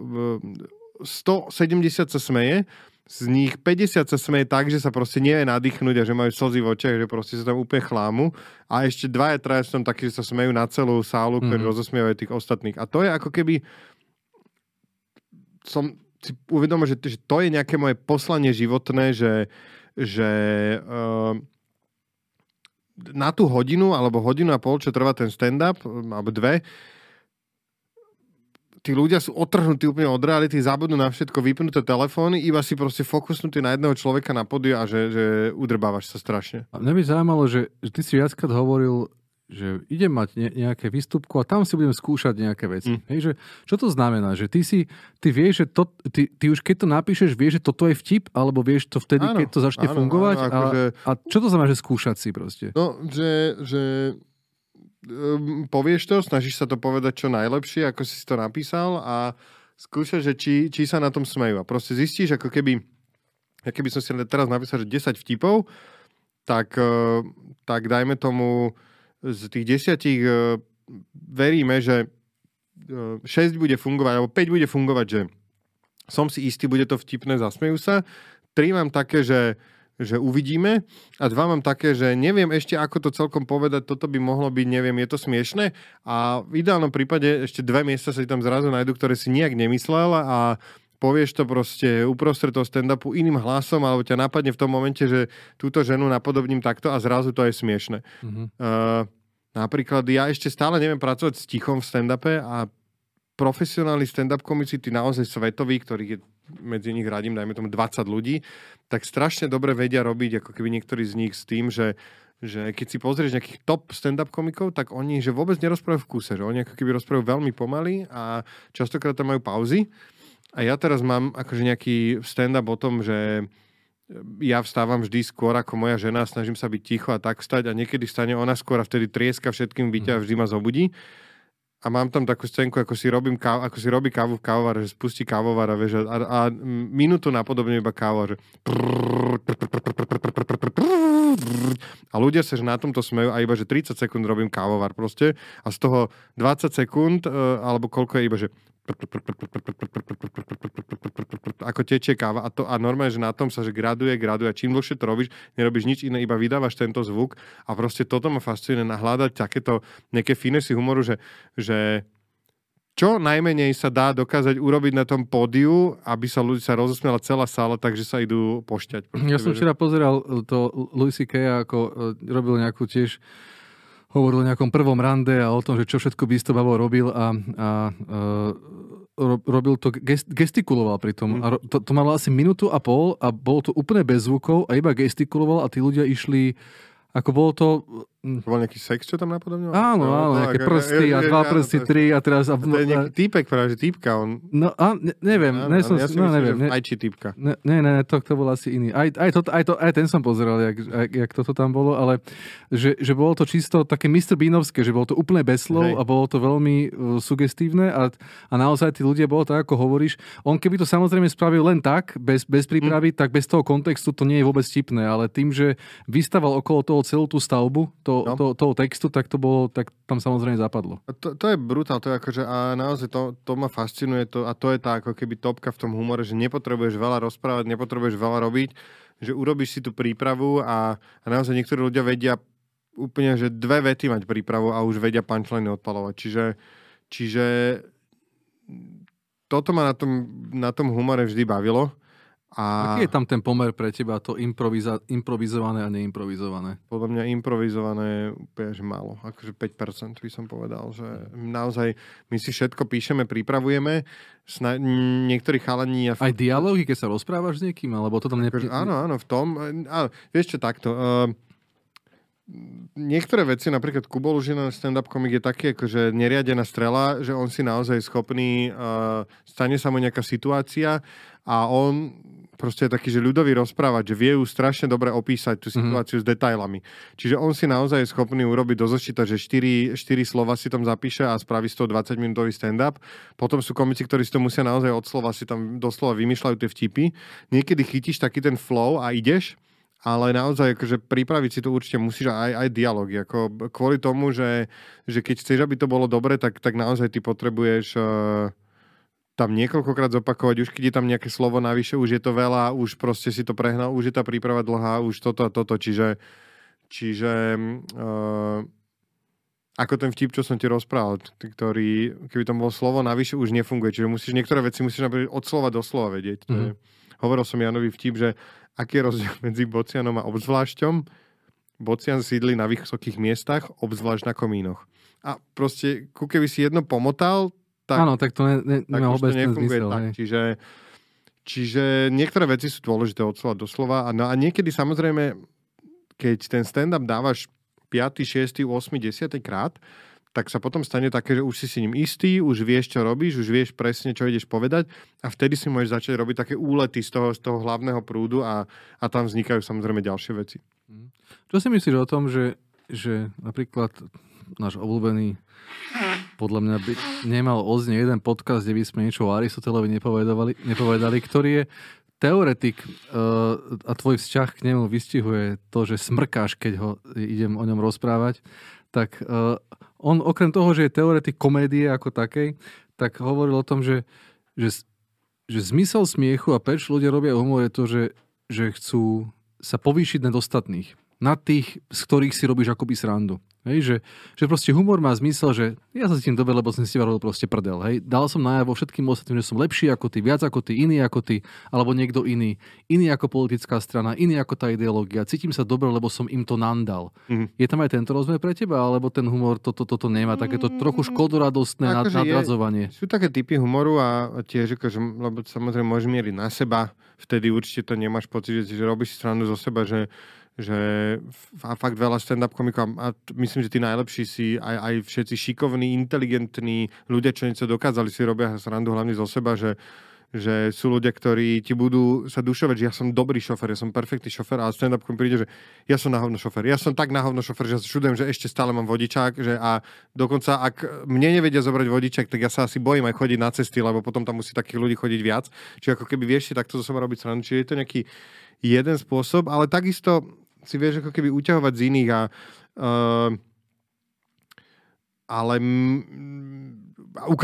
170 sa smeje, z nich 50 sa smeje tak, že sa proste nie je nadýchnuť a že majú slzy v očiach, že proste sa tam úplne chlámu. A ešte dva je traja sú tam takí, že sa smejú na celú sálu, ktorí mm-hmm. rozosmievajú tých ostatných. A to je ako keby som si uvedomil, že, že to je nejaké moje poslanie životné, že, že uh, na tú hodinu alebo hodinu a pol, čo trvá ten stand-up, alebo dve, tí ľudia sú otrhnutí úplne od reality, zabudnú na všetko, vypnuté telefóny, iba si proste fokusnutí na jedného človeka na podiu a že, že udrbávaš sa strašne. A mňa by zaujímalo, že, že ty si viackrát hovoril, že idem mať ne, nejaké výstupku a tam si budem skúšať nejaké veci. Mm. Hej, že, čo to znamená? Že ty si, ty vieš, že to, ty, ty už keď to napíšeš, vieš, že toto je vtip, alebo vieš to vtedy, áno, keď to začne áno, fungovať? Áno, akože... a, a čo to znamená, že skúšať si proste? No, že, že um, povieš to, snažíš sa to povedať čo najlepšie, ako si to napísal a skúšaš, že či, či sa na tom smejú. A proste zistíš, ako keby, keby som si teraz napísal, že 10 vtipov, tak, uh, tak dajme tomu z tých desiatich uh, veríme, že 6 uh, bude fungovať, alebo 5 bude fungovať, že som si istý, bude to vtipné, zasmejú sa. 3 mám také, že že uvidíme. A dva mám také, že neviem ešte, ako to celkom povedať, toto by mohlo byť, neviem, je to smiešne. A v ideálnom prípade ešte dve miesta sa tam zrazu nájdu, ktoré si nijak nemyslel a povieš to proste uprostred toho stand-upu iným hlasom, alebo ťa napadne v tom momente, že túto ženu napodobním takto a zrazu to je smiešne. Mm-hmm. Uh, napríklad ja ešte stále neviem pracovať s tichom v stand-upe a profesionálni stand-up komici, tí naozaj svetoví, ktorých je medzi nich radím, dajme tomu 20 ľudí, tak strašne dobre vedia robiť, ako keby niektorí z nich s tým, že že keď si pozrieš nejakých top stand-up komikov, tak oni že vôbec nerozprávajú v kúse, že oni ako keby rozprávajú veľmi pomaly a častokrát tam majú pauzy. A ja teraz mám akože nejaký stand-up o tom, že ja vstávam vždy skôr ako moja žena, snažím sa byť ticho a tak stať a niekedy stane ona skôr a vtedy trieska všetkým byťa a vždy ma zobudí. A mám tam takú scénku, ako si, robím káv, ako si robí kávu v kávovare, že spustí kávovar a, vieš, a, a minútu napodobne iba káva, že a ľudia sa že na tomto smejú a iba, že 30 sekúnd robím kávovar proste a z toho 20 sekúnd, alebo koľko je iba, že ako tečie káva a, to, a normálne, že na tom sa že graduje, graduje čím dlhšie to robíš, nerobíš nič iné, iba vydávaš tento zvuk a proste toto ma fascinuje nahľadať takéto nejaké finesy humoru, že, že čo najmenej sa dá dokázať urobiť na tom pódiu, aby sa ľudí sa rozosmiala celá sála, takže sa idú pošťať. Ja som včera pozeral to Louis C.K. ako e, robil nejakú tiež hovoril o nejakom prvom rande a o tom, že čo všetko by to babo robil a, a, a robil to, gest, gestikuloval pri tom. Mm. A to, to malo asi minútu a pol a bolo to úplne bez zvukov a iba gestikuloval a tí ľudia išli ako bolo to... To bol nejaký sex, čo tam napodobňoval? Áno, no, áno, nejaké prsty a dva prsty, tri a teraz... A, to je nejaký týpek, práve, že týpka on... No, a ne, neviem, áno, ne som, ja no, neviem. Ne, aj či týpka. Ne, ne, ne, to, to bol asi iný. Aj, aj, to, aj, to, aj ten som pozeral, jak, jak toto tam bolo, ale že, že bolo to čisto také Mr. Beanovské, že bolo to úplne bez slov Hej. a bolo to veľmi uh, sugestívne a, a naozaj tí ľudia bolo tak, ako hovoríš. On keby to samozrejme spravil len tak, bez, bez prípravy, hm. tak bez toho kontextu to nie je vôbec tipné, ale tým, že vystaval okolo toho celú tú stavbu, to, no. to, toho textu, tak to bolo, tak tam samozrejme zapadlo. To, to je brutál, to je akože, a naozaj to, to ma fascinuje to, a to je tá ako keby topka v tom humore, že nepotrebuješ veľa rozprávať, nepotrebuješ veľa robiť, že urobíš si tú prípravu a, a naozaj niektorí ľudia vedia úplne, že dve vety mať prípravu a už vedia punchline odpalovať. Čiže, čiže toto ma na tom, na tom humore vždy bavilo. A... Aký je tam ten pomer pre teba, to improviza- improvizované a neimprovizované? Podľa mňa improvizované je úplne že málo. Akože 5% by som povedal. Že naozaj my si všetko píšeme, pripravujeme. Sna- niektorí chalani... Ja Aj dialógy, keď sa rozprávaš s niekým? Alebo to tam nepri... Áno, áno, v tom. Áno, vieš čo, takto. Uh, niektoré veci, napríklad Kubo Lužina stand-up komik je taký akože neriadená strela, že on si naozaj schopný, uh, stane sa mu nejaká situácia a on proste je taký, že ľudový rozprávať, že vie ju strašne dobre opísať tú mhm. situáciu mm-hmm. s detailami. Čiže on si naozaj je schopný urobiť do zošita, že 4, 4 slova si tam zapíše a spraví z toho 20 minútový stand-up. Potom sú komici, ktorí si to musia naozaj od slova si tam doslova vymýšľajú tie vtipy. Niekedy chytíš taký ten flow a ideš ale naozaj akože pripraviť si to určite musíš aj, aj dialógy. Ako kvôli tomu, že, že keď chceš, aby to bolo dobre, tak, tak naozaj ty potrebuješ uh, tam niekoľkokrát zopakovať, už keď je tam nejaké slovo navyše, už je to veľa, už proste si to prehnal, už je tá príprava dlhá, už toto a toto, čiže, čiže uh, ako ten vtip, čo som ti rozprával, ktorý, keby tam bolo slovo navyše, už nefunguje, čiže musíš, niektoré veci musíš napríklad od slova do slova vedieť. Mm-hmm. Hovoril som Janovi vtip, že aký je rozdiel medzi bocianom a obzvlášťom. Bocian sídli na vysokých miestach, obzvlášť na komínoch. A proste, ku keby si jedno pomotal, tak, Áno, tak to ne, ne, tak už to nefunguje zmysel, tak. Čiže, čiže niektoré veci sú dôležité od slova do slova. A, no a niekedy samozrejme, keď ten stand-up dávaš 5., 6., 8., 10. krát, tak sa potom stane také, že už si si ním istý, už vieš, čo robíš, už vieš presne, čo ideš povedať a vtedy si môžeš začať robiť také úlety z toho, z toho hlavného prúdu a, a tam vznikajú samozrejme ďalšie veci. Čo si myslíš o tom, že, že napríklad náš obľúbený podľa mňa by nemal oznie jeden podcast, kde by sme niečo o Aristotelovi nepovedali, nepovedali ktorý je teoretik uh, a tvoj vzťah k nemu vystihuje to, že smrkáš, keď ho idem o ňom rozprávať, tak uh, on okrem toho, že je teoretik komédie ako takej, tak hovoril o tom, že, že, že zmysel smiechu a prečo ľudia robia humor je to, že, že chcú sa povýšiť nad ostatných. Nad tých, z ktorých si robíš akoby srandu. Hej, že, že proste humor má zmysel, že ja sa cítim dobre, lebo som si robil proste prdel. Hej. Dal som najavo všetkým ostatným, že som lepší ako ty, viac ako ty, iný ako ty, alebo niekto iný, iný ako politická strana, iný ako tá ideológia. Cítim sa dobre, lebo som im to nandal. Mm-hmm. Je tam aj tento rozmer pre teba, alebo ten humor toto to, to, to nemá, takéto trochu škodoradostné nad, akože nadradzovanie? Je, sú také typy humoru a tiež, akože, lebo samozrejme môžeš mieriť na seba, vtedy určite to nemáš pocit, že, že robíš stranu zo seba, že že fakt veľa stand-up komikov a myslím, že tí najlepší si aj, aj všetci šikovní, inteligentní ľudia, čo niečo dokázali, si robia srandu hlavne zo seba, že, že sú ľudia, ktorí ti budú sa dušovať, že ja som dobrý šofer, ja som perfektný šofer a stand-up príde, že ja som nahovno šofer. Ja som tak nahovno šofer, že sa čudujem, že ešte stále mám vodičák že a dokonca ak mne nevedia zobrať vodičák, tak ja sa asi bojím aj chodiť na cesty, lebo potom tam musí takých ľudí chodiť viac. Čiže ako keby vieš si takto zo seba robiť srandu. Čiže je to nejaký jeden spôsob, ale takisto si vieš ako keby uťahovať z iných a uh, ale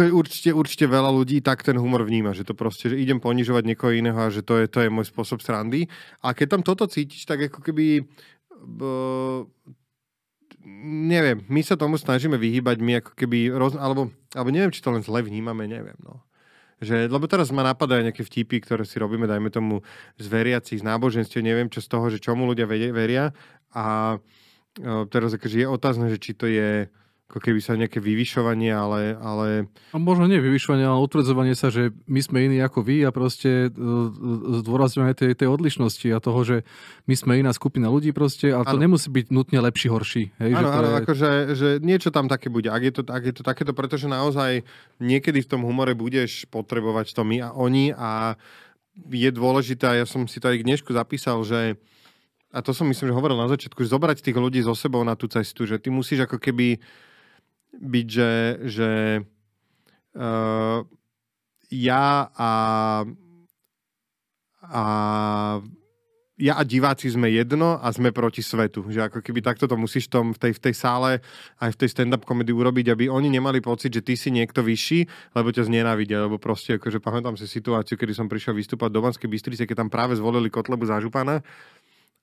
určite, určite veľa ľudí tak ten humor vníma, že to proste, že idem ponižovať niekoho iného a že to je, to je môj spôsob srandy. A keď tam toto cítiš, tak ako keby uh, neviem, my sa tomu snažíme vyhýbať, my ako keby, roz, alebo, alebo neviem, či to len zle vnímame, neviem, no. Že, lebo teraz ma napadajú nejaké vtipy, ktoré si robíme, dajme tomu z veriacich, z náboženstiev, neviem čo z toho, že čomu ľudia veria. A teraz akože je otázne, že či to je ako keby sa nejaké vyvyšovanie, ale... ale... A možno nie vyvyšovanie, ale utvrdzovanie sa, že my sme iní ako vy a proste e, zdôrazňovanie tej, tej odlišnosti a toho, že my sme iná skupina ľudí proste a to ano. nemusí byť nutne lepší, horší. Hej, áno, áno, je... akože že niečo tam také bude. Ak je, to, ak je to takéto, pretože naozaj niekedy v tom humore budeš potrebovať to my a oni a je dôležité, ja som si to aj k dnešku zapísal, že a to som myslím, že hovoril na začiatku, že zobrať tých ľudí so sebou na tú cestu, že ty musíš ako keby byť, že, že uh, ja a, a ja a diváci sme jedno a sme proti svetu. Že ako keby takto to musíš tom, v, tej, v tej sále aj v tej stand-up komedii urobiť, aby oni nemali pocit, že ty si niekto vyšší, lebo ťa znenávidia. Lebo proste, akože pamätám si situáciu, kedy som prišiel vystúpať do Banskej Bystrice, keď tam práve zvolili Kotlebu za župana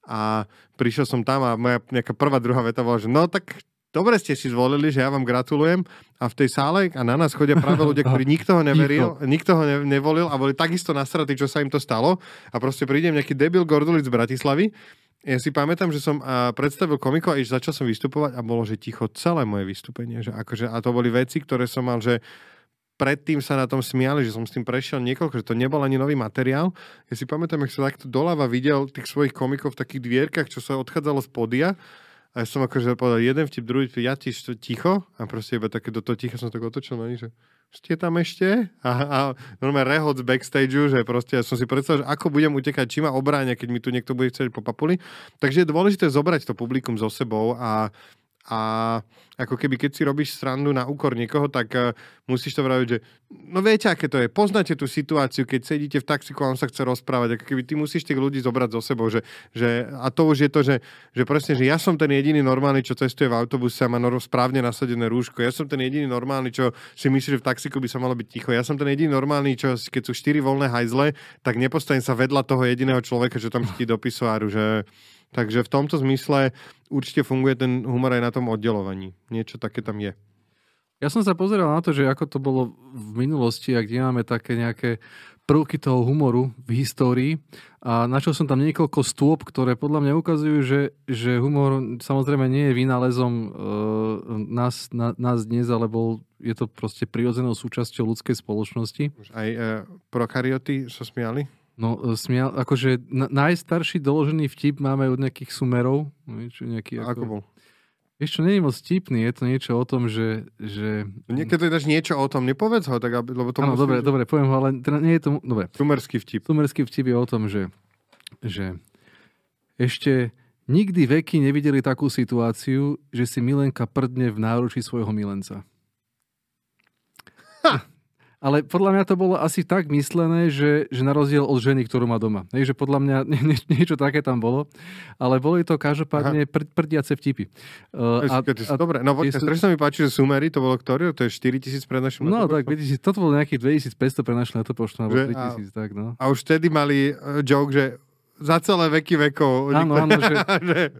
a prišiel som tam a moja nejaká prvá, druhá veta bola, že no tak dobre ste si zvolili, že ja vám gratulujem a v tej sále a na nás chodia práve ľudia, ktorí nikto ho neveril, nikto ho ne, nevolil a boli takisto nasratí, čo sa im to stalo a proste prídem nejaký debil gordulic z Bratislavy ja si pamätám, že som predstavil komiko a začal som vystupovať a bolo, že ticho celé moje vystúpenie. Že akože, a to boli veci, ktoré som mal, že predtým sa na tom smiali, že som s tým prešiel niekoľko, že to nebol ani nový materiál. Ja si pamätám, že som takto doľava videl tých svojich komikov v takých dvierkach, čo sa odchádzalo z podia a ja som akože povedal jeden vtip, druhý vtip, ja tiež ticho a proste iba také do toho ticha som tak otočil na že ste tam ešte? A, a normálne rehod z backstage, že proste ja som si predstavil, že ako budem utekať, či ma obráňa, keď mi tu niekto bude chcieť po papuli. Takže je dôležité zobrať to publikum so sebou a, a ako keby keď si robíš srandu na úkor niekoho, tak uh, musíš to vraviť, že no viete, aké to je, poznáte tú situáciu, keď sedíte v taxiku a on sa chce rozprávať, ako keby ty musíš tých ľudí zobrať so sebou, že, že a to už je to, že, že presne, že ja som ten jediný normálny, čo cestuje v autobuse a má správne nasadené rúško, ja som ten jediný normálny, čo si myslí, že v taxiku by sa malo byť ticho, ja som ten jediný normálny, čo keď sú štyri voľné hajzle, tak nepostavím sa vedľa toho jediného človeka, čo tam chtí do pisoáru, že Takže v tomto zmysle určite funguje ten humor aj na tom oddelovaní. Niečo také tam je. Ja som sa pozeral na to, že ako to bolo v minulosti a kde máme také nejaké prvky toho humoru v histórii a našiel som tam niekoľko stôp, ktoré podľa mňa ukazujú, že, že humor samozrejme nie je vynálezom e, nás, na, nás dnes, ale bol, je to proste prirodzenou súčasťou ľudskej spoločnosti. Aj e, prokaryoty sa smiali? No, e, smial, akože najstarší doložený vtip máme od nejakých sumerov. Čo nejaký, ako, ako bol? Vieš čo, je moc vtipný, je to niečo o tom, že... že... Niekedy dáš niečo o tom, nepovedz ho, tak aby, lebo to Áno, dobre, že... dobre, poviem ho, ale teda nie je to... Dobre. Sumerský vtip. Sumerský vtip je o tom, že, že ešte nikdy veky nevideli takú situáciu, že si Milenka prdne v náruči svojho milenca. Ha! Ale podľa mňa to bolo asi tak myslené, že, že na rozdiel od ženy, ktorú má doma. Hej, že podľa mňa nie, niečo také tam bolo. Ale boli to každopádne pr- prdiace vtipy. Uh, a, a, dobre, no počkaj, sú... sa mi páči, že sumery, to bolo ktorý? To je 4000 pred našim No tak, 2000, toto bolo nejakých 2500 pre našim letopočtom, alebo 3000, tak no. A už vtedy mali uh, joke, že za celé veky vekov. Áno, áno, že,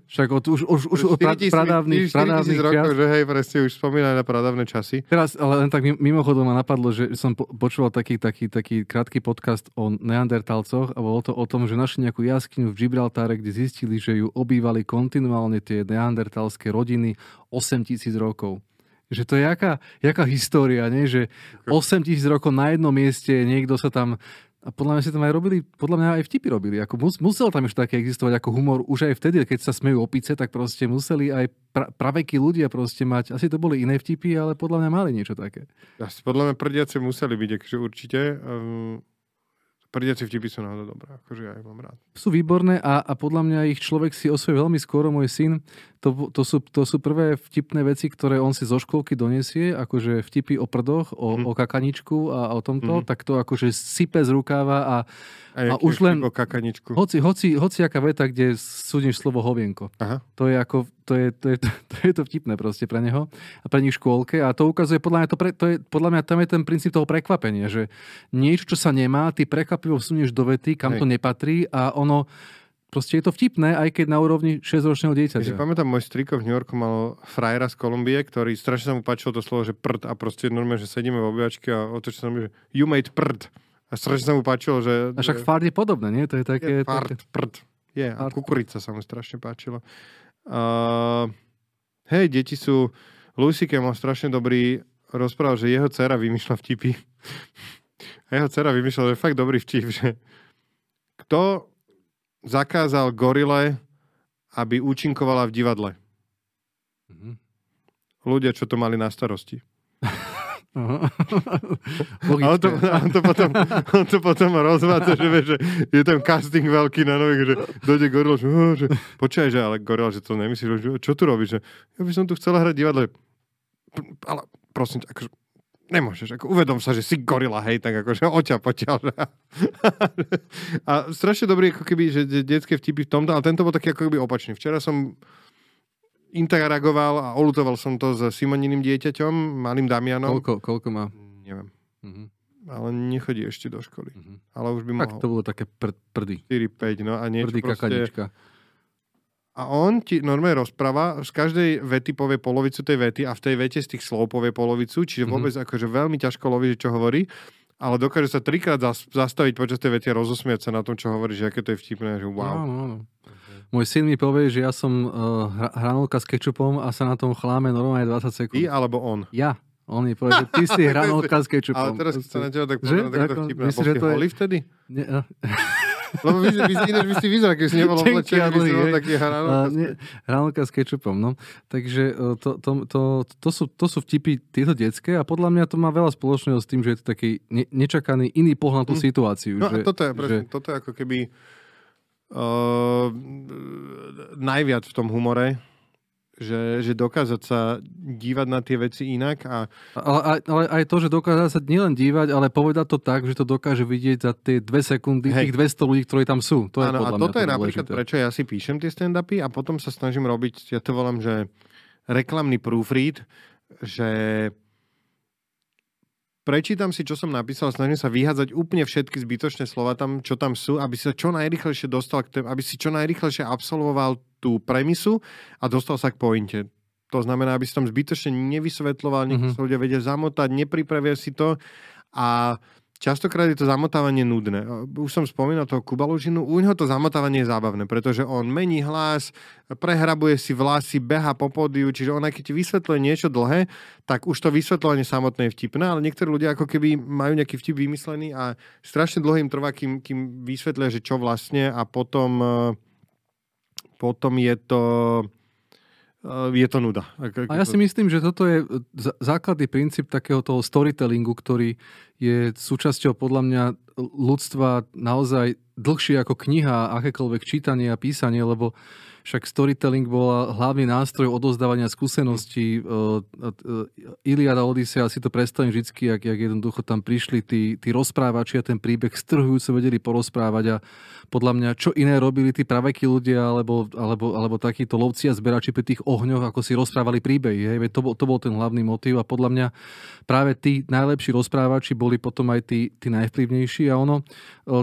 však od, už, už, už od pradávnych, pradávnych rokov, že hej, presne už spomínali na pradávne časy. Teraz, ale len tak mimochodom ma napadlo, že som počúval taký, taký, taký krátky podcast o neandertalcoch a bolo to o tom, že našli nejakú jaskyňu v Gibraltáre, kde zistili, že ju obývali kontinuálne tie neandertalské rodiny 8000 rokov že to je jaká, jaká história, nie? že 8 tisíc rokov na jednom mieste niekto sa tam a podľa mňa si tam aj robili, podľa mňa aj vtipy robili. Ako mus, musel tam ešte také existovať ako humor. Už aj vtedy, keď sa smejú opice, tak proste museli aj pra, pravekí ľudia proste mať. Asi to boli iné vtipy, ale podľa mňa mali niečo také. Asi podľa mňa prdiace museli byť, akože určite. Um, Prdiaci vtipy sú naozaj dobré, akože ja ich mám rád. Sú výborné a, a podľa mňa ich človek si osvoje veľmi skoro. Môj syn, to, to, sú, to sú prvé vtipné veci, ktoré on si zo školky donesie, akože vtipy o prdoch, o, mm. o kakaničku a o tomto, mm. tak to akože sype z rukáva a a, a už len... kakaničku. Hoci, hoci, hoci aká veta, kde súdiš slovo hovienko. Aha. To je ako, to je, to, je, to, to je to vtipné proste pre neho a pre nich škôlke a to ukazuje, podľa mňa, to pre, to je, podľa mňa tam je ten princíp toho prekvapenia, že niečo, čo sa nemá, ty prekvapivo vsunieš do vety, kam Hej. to nepatrí a ono Proste je to vtipné, aj keď na úrovni 6-ročného dieťaťa. Ja si pamätám, môj striko v New Yorku mal frajera z Kolumbie, ktorý strašne sa mu páčilo to slovo, že prd a proste normálne, že sedíme v obývačke a otočí sa mi, že you made prd. A strašne sa mu páčilo, že... A však fart je podobné, nie? To je také... Je fart, také... prd. Je, a kukurica sa mu strašne páčilo. Uh, hej, deti sú... Lusike mal strašne dobrý rozprával, že jeho dcera vymýšľa vtipy. a jeho dcera vymýšľala, že fakt dobrý vtip, že kto zakázal gorile, aby účinkovala v divadle? Mm-hmm. Ľudia, čo to mali na starosti. a on to, on, to potom, on to potom rozvádza, že, vie, že je tam casting veľký na nových, že dojde Goril, že, oh, že počkaj, že ale Goril, že to nemyslíš, že čo tu robíš? Že, ja by som tu chcela hrať divadle. Ale prosím, akože, nemôžeš, ako uvedom sa, že si gorila, hej, tak akože oťa poťaľ. Že... a strašne dobrý, ako keby, že detské vtipy v tomto, ale tento bol taký ako keby opačný. Včera som interagoval a olutoval som to s Simoniným dieťaťom, malým Damianom. Koľko, koľko má? Neviem. Mm-hmm. Ale nechodí ešte do školy. Mm-hmm. Ale už by mohol. Tak to bolo také pr- prdy. 4-5, no a niečo Prdy proste... kakanička. A on ti normálne rozpráva, z každej vety povie polovicu tej vety a v tej vete z tých slov povie polovicu, čiže mm-hmm. vôbec akože veľmi ťažko loví, čo hovorí, ale dokáže sa trikrát zastaviť počas tej vety a rozosmiať sa na tom, čo hovorí, že aké to je vtipné, že wow. No, no, no. Môj syn mi povie, že ja som uh, hranolka s kečupom a sa na tom chláme normálne 20 sekúnd. Ty alebo on? Ja. On mi povie, že ty si hranolka s kečupom. Ale teraz sa na teba tak povedal, tak to vtipné. Myslíš, že to je... vtedy? Nie, uh... Lebo vy, vy, vy, vy si vyzeral, keď si nebol oblečený, vy si bol taký hranolka s kečupom, no. Takže e, to, to, to, to, sú, to sú vtipy tieto detské a podľa mňa to má veľa spoločného s tým, že je to taký ne, nečakaný iný pohľad na tú hm. situáciu. No že, a toto je, že... toto je ako keby uh, najviac v tom humore, že, že dokázať sa dívať na tie veci inak. A... Ale, ale aj to, že dokáže sa nielen dívať, ale povedať to tak, že to dokáže vidieť za tie dve sekundy Hej. tých 200 ľudí, ktorí tam sú. To je ano, podľa a toto mňa je napríklad, prečo ja si píšem tie stand-upy a potom sa snažím robiť, ja to volám, že reklamný proofread, že prečítam si, čo som napísal, snažím sa vyhádzať úplne všetky zbytočné slova tam, čo tam sú, aby sa čo najrychlejšie dostal, k tém, aby si čo najrychlejšie absolvoval tú premisu a dostal sa k pointe. To znamená, aby si tam zbytočne nevysvetloval, nech mm-hmm. sa ľudia vedia zamotať, nepripravia si to a Častokrát je to zamotávanie nudné. Už som spomínal toho Kubalužinu, u neho to zamotávanie je zábavné, pretože on mení hlas, prehrabuje si vlasy, beha po pódiu, čiže on keď ti vysvetľuje niečo dlhé, tak už to vysvetľovanie samotné je vtipné, ale niektorí ľudia ako keby majú nejaký vtip vymyslený a strašne dlho im trvá, kým, kým vysvetlia, že čo vlastne a potom, eh, potom je to Eh, je to nuda. A ja si myslím, že toto je základný princíp takého toho storytellingu, ktorý je súčasťou podľa mňa ľudstva naozaj dlhšie ako kniha, akékoľvek čítanie a písanie, lebo však storytelling bol hlavný nástroj odozdávania skúseností. Uh, uh, Iliada Odisea si to predstavím vždy, jak, jak jednoducho tam prišli tí, tí rozprávači a ten príbeh strhujúco vedeli porozprávať a podľa mňa, čo iné robili tí pravekí ľudia alebo, alebo, alebo takíto lovci a zberači pri tých ohňoch, ako si rozprávali príbehy. Hej? To, bol, to bol ten hlavný motív a podľa mňa práve tí najlepší rozprávači boli potom aj tí, tí najvplyvnejší a ono,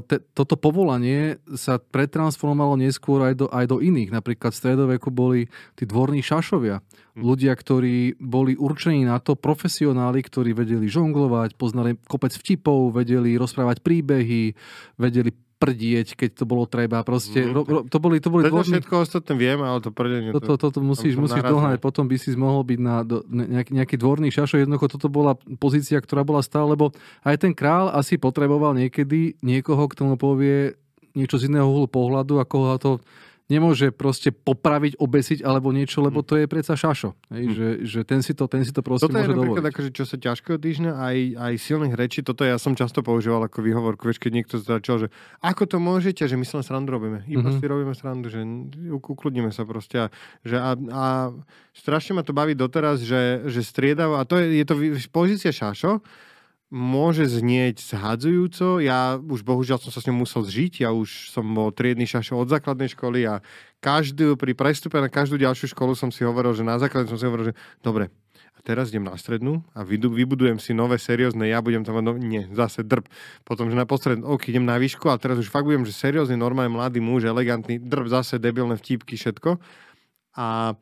te, toto povolanie sa pretransformovalo neskôr aj do, aj do iných. Napríklad v stredoveku boli tí dvorní šašovia. Hm. Ľudia, ktorí boli určení na to, profesionáli, ktorí vedeli žonglovať, poznali kopec vtipov, vedeli rozprávať príbehy, vedeli prdieť, keď to bolo treba. Proste, mm. ro, ro, to boli, to boli dôvodní... všetko ostatné viem, ale to prdenie... Toto, to, to, to musíš, musíš dohnať, potom by si mohol byť na do, nejaký, nejaký dvorný šašo. Jednoducho toto bola pozícia, ktorá bola stále, lebo aj ten král asi potreboval niekedy niekoho, k tomu povie niečo z iného uhlu pohľadu, ako ho to nemôže proste popraviť, obesiť alebo niečo, lebo hm. to je predsa šašo. Hej, mm. že, že ten, si to, ten si to proste toto môže je napríklad akože, čo sa ťažkého týždňa, aj, aj silných rečí, toto ja som často používal ako výhovorku, vieš, keď niekto začal, že ako to môžete, že my sa srandu robíme. Iba mm-hmm. si robíme srandu, že ukludníme sa proste. A, že a, a strašne ma to baví doteraz, že, že striedavo, a to je, je to pozícia šašo, môže znieť zhadzujúco. Ja už bohužiaľ som sa s ňou musel zžiť. Ja už som bol triedny šašo od základnej školy a každý, pri prestupe na každú ďalšiu školu som si hovoril, že na základe som si hovoril, že dobre, a teraz idem na strednú a vybudujem si nové, seriózne, ja budem tam no, nie, zase drb. Potom, že na postrednú, ok, idem na výšku a teraz už fakt budem, že seriózny, normálny, mladý muž, elegantný, drb, zase debilné vtípky, všetko. A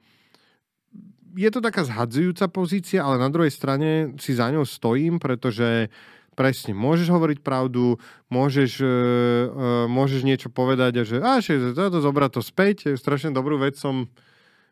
je to taká zhadzujúca pozícia, ale na druhej strane si za ňou stojím, pretože presne, môžeš hovoriť pravdu, môžeš, uh, môžeš niečo povedať a že a že to, zobrať to späť. Strašne dobrú vec som,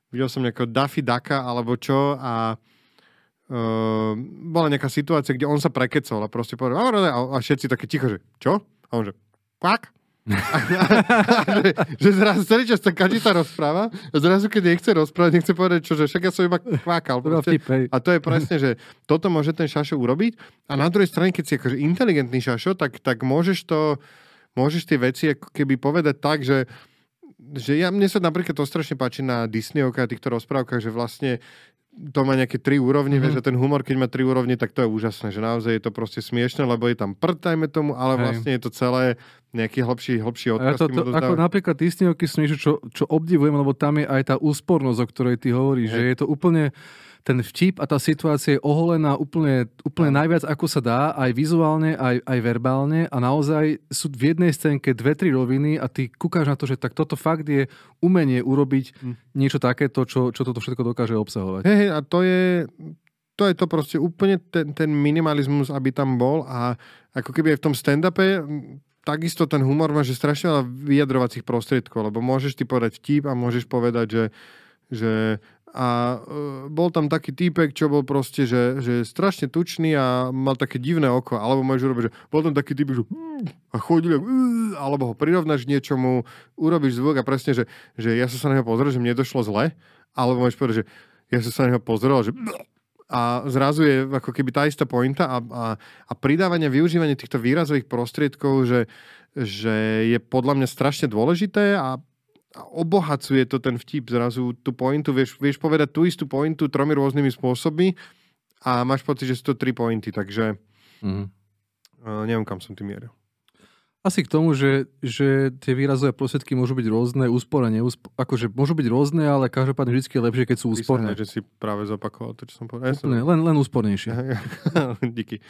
videl som nejakého Daffy Ducka alebo čo a uh, bola nejaká situácia, kde on sa prekecol a proste povedal a, a všetci také ticho, že čo? A on že, pak? Že, že zrazu celý čas tá kadita rozpráva a zrazu, keď nechce rozprávať, nechce povedať čo, že však ja som iba kvákal. A to je presne, že toto môže ten šašo urobiť a na druhej strane, keď si akože inteligentný šašo, tak, tak môžeš to, môžeš tie veci ako keby povedať tak, že že ja, mne sa napríklad to strašne páči na Disneyovkách a týchto rozprávkach, že vlastne to má nejaké tri úrovne, mm-hmm. že ten humor, keď má tri úrovne, tak to je úžasné, že naozaj je to proste smiešne, lebo je tam prd, dajme tomu, ale Hej. vlastne je to celé nejaký hlbší, hlbší odkaz. Ja to, to, ako napríklad Disneyovky sú niečo, čo, čo obdivujem, lebo tam je aj tá úspornosť, o ktorej ty hovoríš, Hej. že je to úplne ten vtip a tá situácia je oholená úplne, úplne najviac, ako sa dá, aj vizuálne, aj, aj verbálne a naozaj sú v jednej scénke dve, tri roviny a ty kúkáš na to, že tak toto fakt je umenie urobiť hm. niečo takéto, čo, čo toto všetko dokáže obsahovať. Hej, hey, a to je, to je to proste úplne ten, ten minimalizmus, aby tam bol a ako keby aj v tom stand-upe takisto ten humor má, že strašne veľa vyjadrovacích prostriedkov, lebo môžeš ty povedať vtip a môžeš povedať, že, že a uh, bol tam taký týpek, čo bol proste, že, že strašne tučný a mal také divné oko. Alebo môžeš urobiť, že bol tam taký týpek, že a chodil, alebo ho prirovnáš niečomu, urobíš zvuk a presne, že, že ja som sa na neho pozrel, že mne došlo zle, alebo môžeš povedať, že ja som sa na neho pozrel, že a zrazu je ako keby tá istá pointa a, a, a pridávanie, využívanie týchto výrazových prostriedkov, že, že je podľa mňa strašne dôležité a obohacuje to ten vtip zrazu, tú pointu, vieš, vieš povedať tú istú pointu tromi rôznymi spôsobmi a máš pocit, že sú to tri pointy, takže mm. uh, neviem, kam som tým mieril. Asi k tomu, že, že tie výrazové prostriedky môžu byť rôzne, úsporné, neúspo- akože môžu byť rôzne, ale každopádne vždy je lepšie, keď sú úsporné. Vysne, že si práve zopakoval to, čo som povedal. Úplne, len, len úspornejšie. Díky.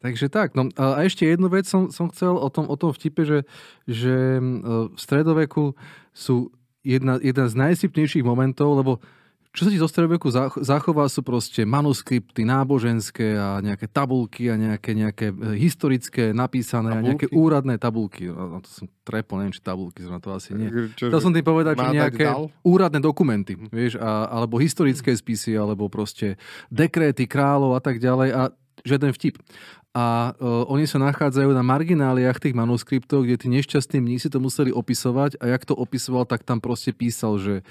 Takže tak, no a ešte jednu vec som, som chcel o tom, o tom vtipe, že, že v stredoveku sú jedna, jedna z najsypnejších momentov, lebo čo sa ti zo stredoveku zachová sú proste manuskripty náboženské a nejaké tabulky a nejaké, nejaké e, historické napísané tabulky? a nejaké úradné tabulky. No, to som trepol, neviem, či tabulky, zrovna to asi nie. Chcel som tým povedať, že nejaké úradné dokumenty, hm. vieš, a, alebo historické spisy, alebo proste dekréty kráľov a tak ďalej a žiaden vtip a uh, oni sa nachádzajú na margináliách tých manuskriptov, kde tí nešťastní mnísi to museli opisovať a jak to opisoval, tak tam proste písal, že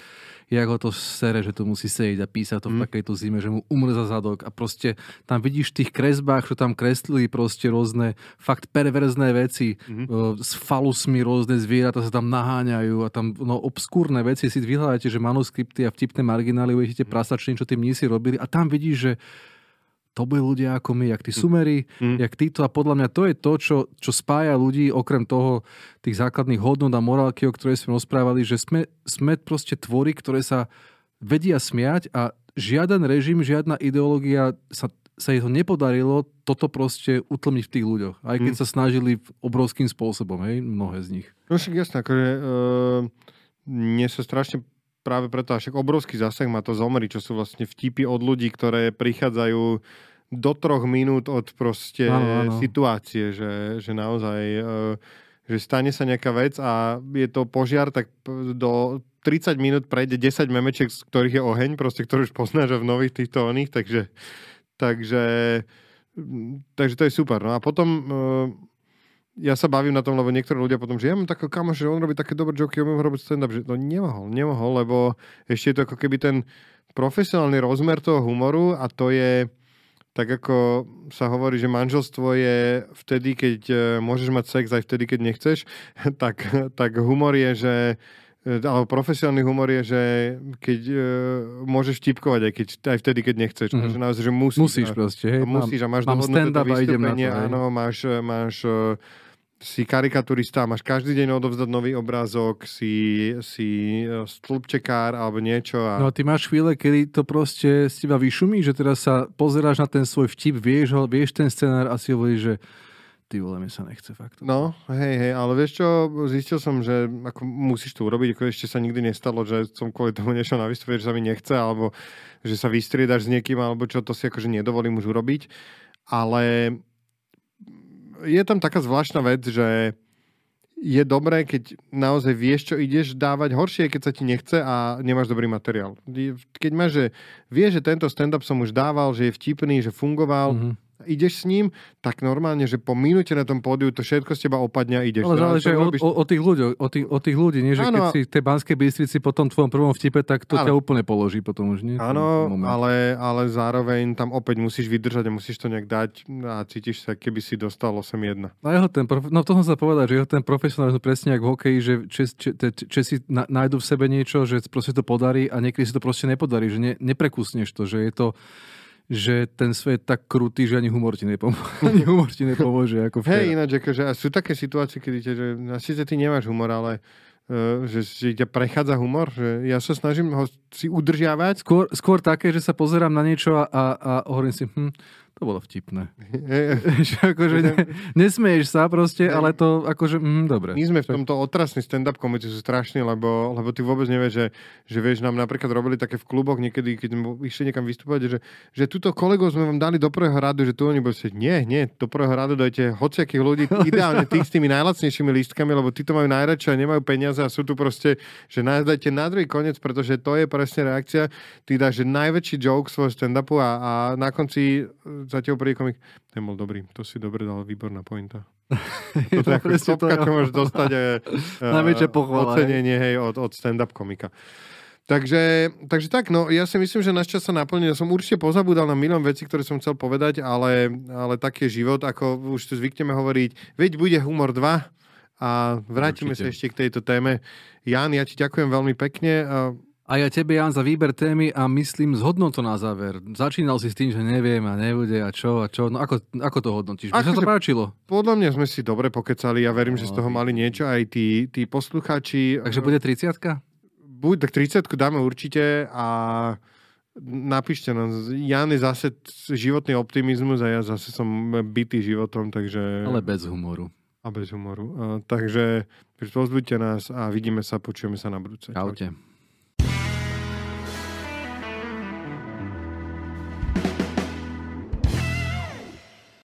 jak ho to sere, že to musí sedieť a písať to mm. v takejto zime, že mu umrza zadok a proste tam vidíš v tých kresbách, čo tam kreslili proste rôzne fakt perverzné veci mm. uh, s falusmi rôzne zvieratá sa tam naháňajú a tam no, obskúrne veci si vyhľadáte, že manuskripty a vtipné marginály uvidíte mm. prasačne, čo tí mnísi robili a tam vidíš, že to boli ľudia ako my, jak tí hm. sumery, mm. jak títo a podľa mňa to je to, čo, čo spája ľudí okrem toho tých základných hodnot a morálky, o ktorej sme rozprávali, že sme, sme proste tvory, ktoré sa vedia smiať a žiaden režim, žiadna ideológia sa, sa jej to nepodarilo toto proste utlmiť v tých ľuďoch. Aj keď mm. sa snažili obrovským spôsobom, hej, mnohé z nich. No však jasné, akože uh, mne sa strašne práve preto, však obrovský zásah má to zomri, čo sú vlastne vtipy od ľudí, ktoré prichádzajú do troch minút od proste ano, ano. situácie, že, že naozaj, e, že stane sa nejaká vec a je to požiar, tak do 30 minút prejde 10 memečiek, z ktorých je oheň, proste, ktorý už poznáš v nových týchto oných, takže, takže, takže to je super. No a potom e, ja sa bavím na tom, lebo niektorí ľudia potom, že ja mám takého kamoša, že on robí také dobré joky, on robiť stand-up, že to nemohol, nemohol, lebo ešte je to ako keby ten profesionálny rozmer toho humoru a to je tak ako sa hovorí, že manželstvo je vtedy, keď e, môžeš mať sex aj vtedy, keď nechceš, tak, tak humor je, že e, alebo profesionálny humor je, že keď uh, môžeš tipkovať aj, keď, aj vtedy, keď nechceš. Mm. Že naozaj, že musíš. Musíš proste, hej. Musíš a máš mám a na to. Áno, máš, máš uh, si karikaturista, máš každý deň odovzdať nový obrázok, si, si e, stĺpčekár alebo niečo. A... No a ty máš chvíle, kedy to proste z teba vyšumí, že teraz sa pozeráš na ten svoj vtip, vieš, ho, vieš ten scenár a si hovoríš, že ty vole, mi sa nechce fakt. No, hej, hej, ale vieš čo, zistil som, že ako musíš to urobiť, ako ešte sa nikdy nestalo, že som kvôli tomu nešiel na že sa mi nechce, alebo že sa vystriedaš s niekým, alebo čo, to si akože nedovolím už urobiť. Ale je tam taká zvláštna vec, že je dobré, keď naozaj vieš, čo ideš dávať. Horšie keď sa ti nechce a nemáš dobrý materiál. Keď máš, že vieš, že tento stand-up som už dával, že je vtipný, že fungoval, mm-hmm ideš s ním, tak normálne, že po minúte na tom pódiu to všetko z teba opadne a ideš. Ale záleží o, robíš... o, o, tých ľudí, o, tých, o tých ľudí, nie? Že ano. keď si v tej Banskej Bystrici po tom tvojom prvom vtipe, tak to ano. ťa úplne položí potom už, nie? Áno, ale, ale zároveň tam opäť musíš vydržať a musíš to nejak dať a cítiš sa, keby si dostal 8-1. No, jeho ten, prof... no to som sa povedať, že jeho ten profesionálny presne ako v hokeji, že Česi, Česi nájdu v sebe niečo, že proste to podarí a niekedy si to proste nepodarí, že ne, neprekusneš to, že je to že ten svet tak krutý, že ani humor ti, nepomôže. ani humor ti nepomôže. Ako Hej, ináč, akože, a sú také situácie, kedy te, že, síce ty nemáš humor, ale uh, že si ťa prechádza humor, že ja sa snažím ho si udržiavať. Skôr, skôr také, že sa pozerám na niečo a, a, a hovorím si, hm, to bolo vtipné. že akože ne, nesmieš sa proste, ale to akože, mm, dobre. My sme v tomto otrasní stand-up komici sú strašní, lebo, lebo ty vôbec nevieš, že, že vieš, nám napríklad robili také v kluboch niekedy, keď sme išli niekam vystúpať, že, že túto kolegov sme vám dali do prvého radu, že tu oni boli nie, nie, do prvého radu dajte hociakých ľudí, ideálne tých s tými najlacnejšími lístkami, lebo tí to majú najradšej a nemajú peniaze a sú tu proste, že nás dajte na druhý koniec, pretože to je presne reakcia. Ty dáš že najväčší joke svojho stand-upu a, a na konci zatiaľ prvý komik, ten bol dobrý, to si dobre dal, výborná pointa. to je ako stopka, čo môžeš dostať uh, pochvala, ocenenie hej, od, od stand-up komika. Takže, takže tak, no ja si myslím, že náš čas sa naplnil. Ja som určite pozabudal na milión vecí, ktoré som chcel povedať, ale, ale taký je život, ako už tu zvykneme hovoriť, veď bude humor 2, a vrátime Určite. sa ešte k tejto téme. Jan, ja ti ďakujem veľmi pekne. A ja tebe, Jan, za výber témy a myslím z hodnotou na záver. Začínal si s tým, že neviem a nebude a čo a čo. No ako, ako to hodnotíš? Mne sa to Akože- páčilo. podľa mňa sme si dobre pokecali. Ja verím, že z toho mali niečo aj tí, tí poslucháči. Takže bude 30 Buď tak 30 dáme určite a napíšte nám. Jan je zase životný optimizmus a ja zase som bytý životom, takže... Ale bez humoru. A bez humoru. A, takže pozbuďte nás a vidíme sa, počujeme sa na budúce. Čaute.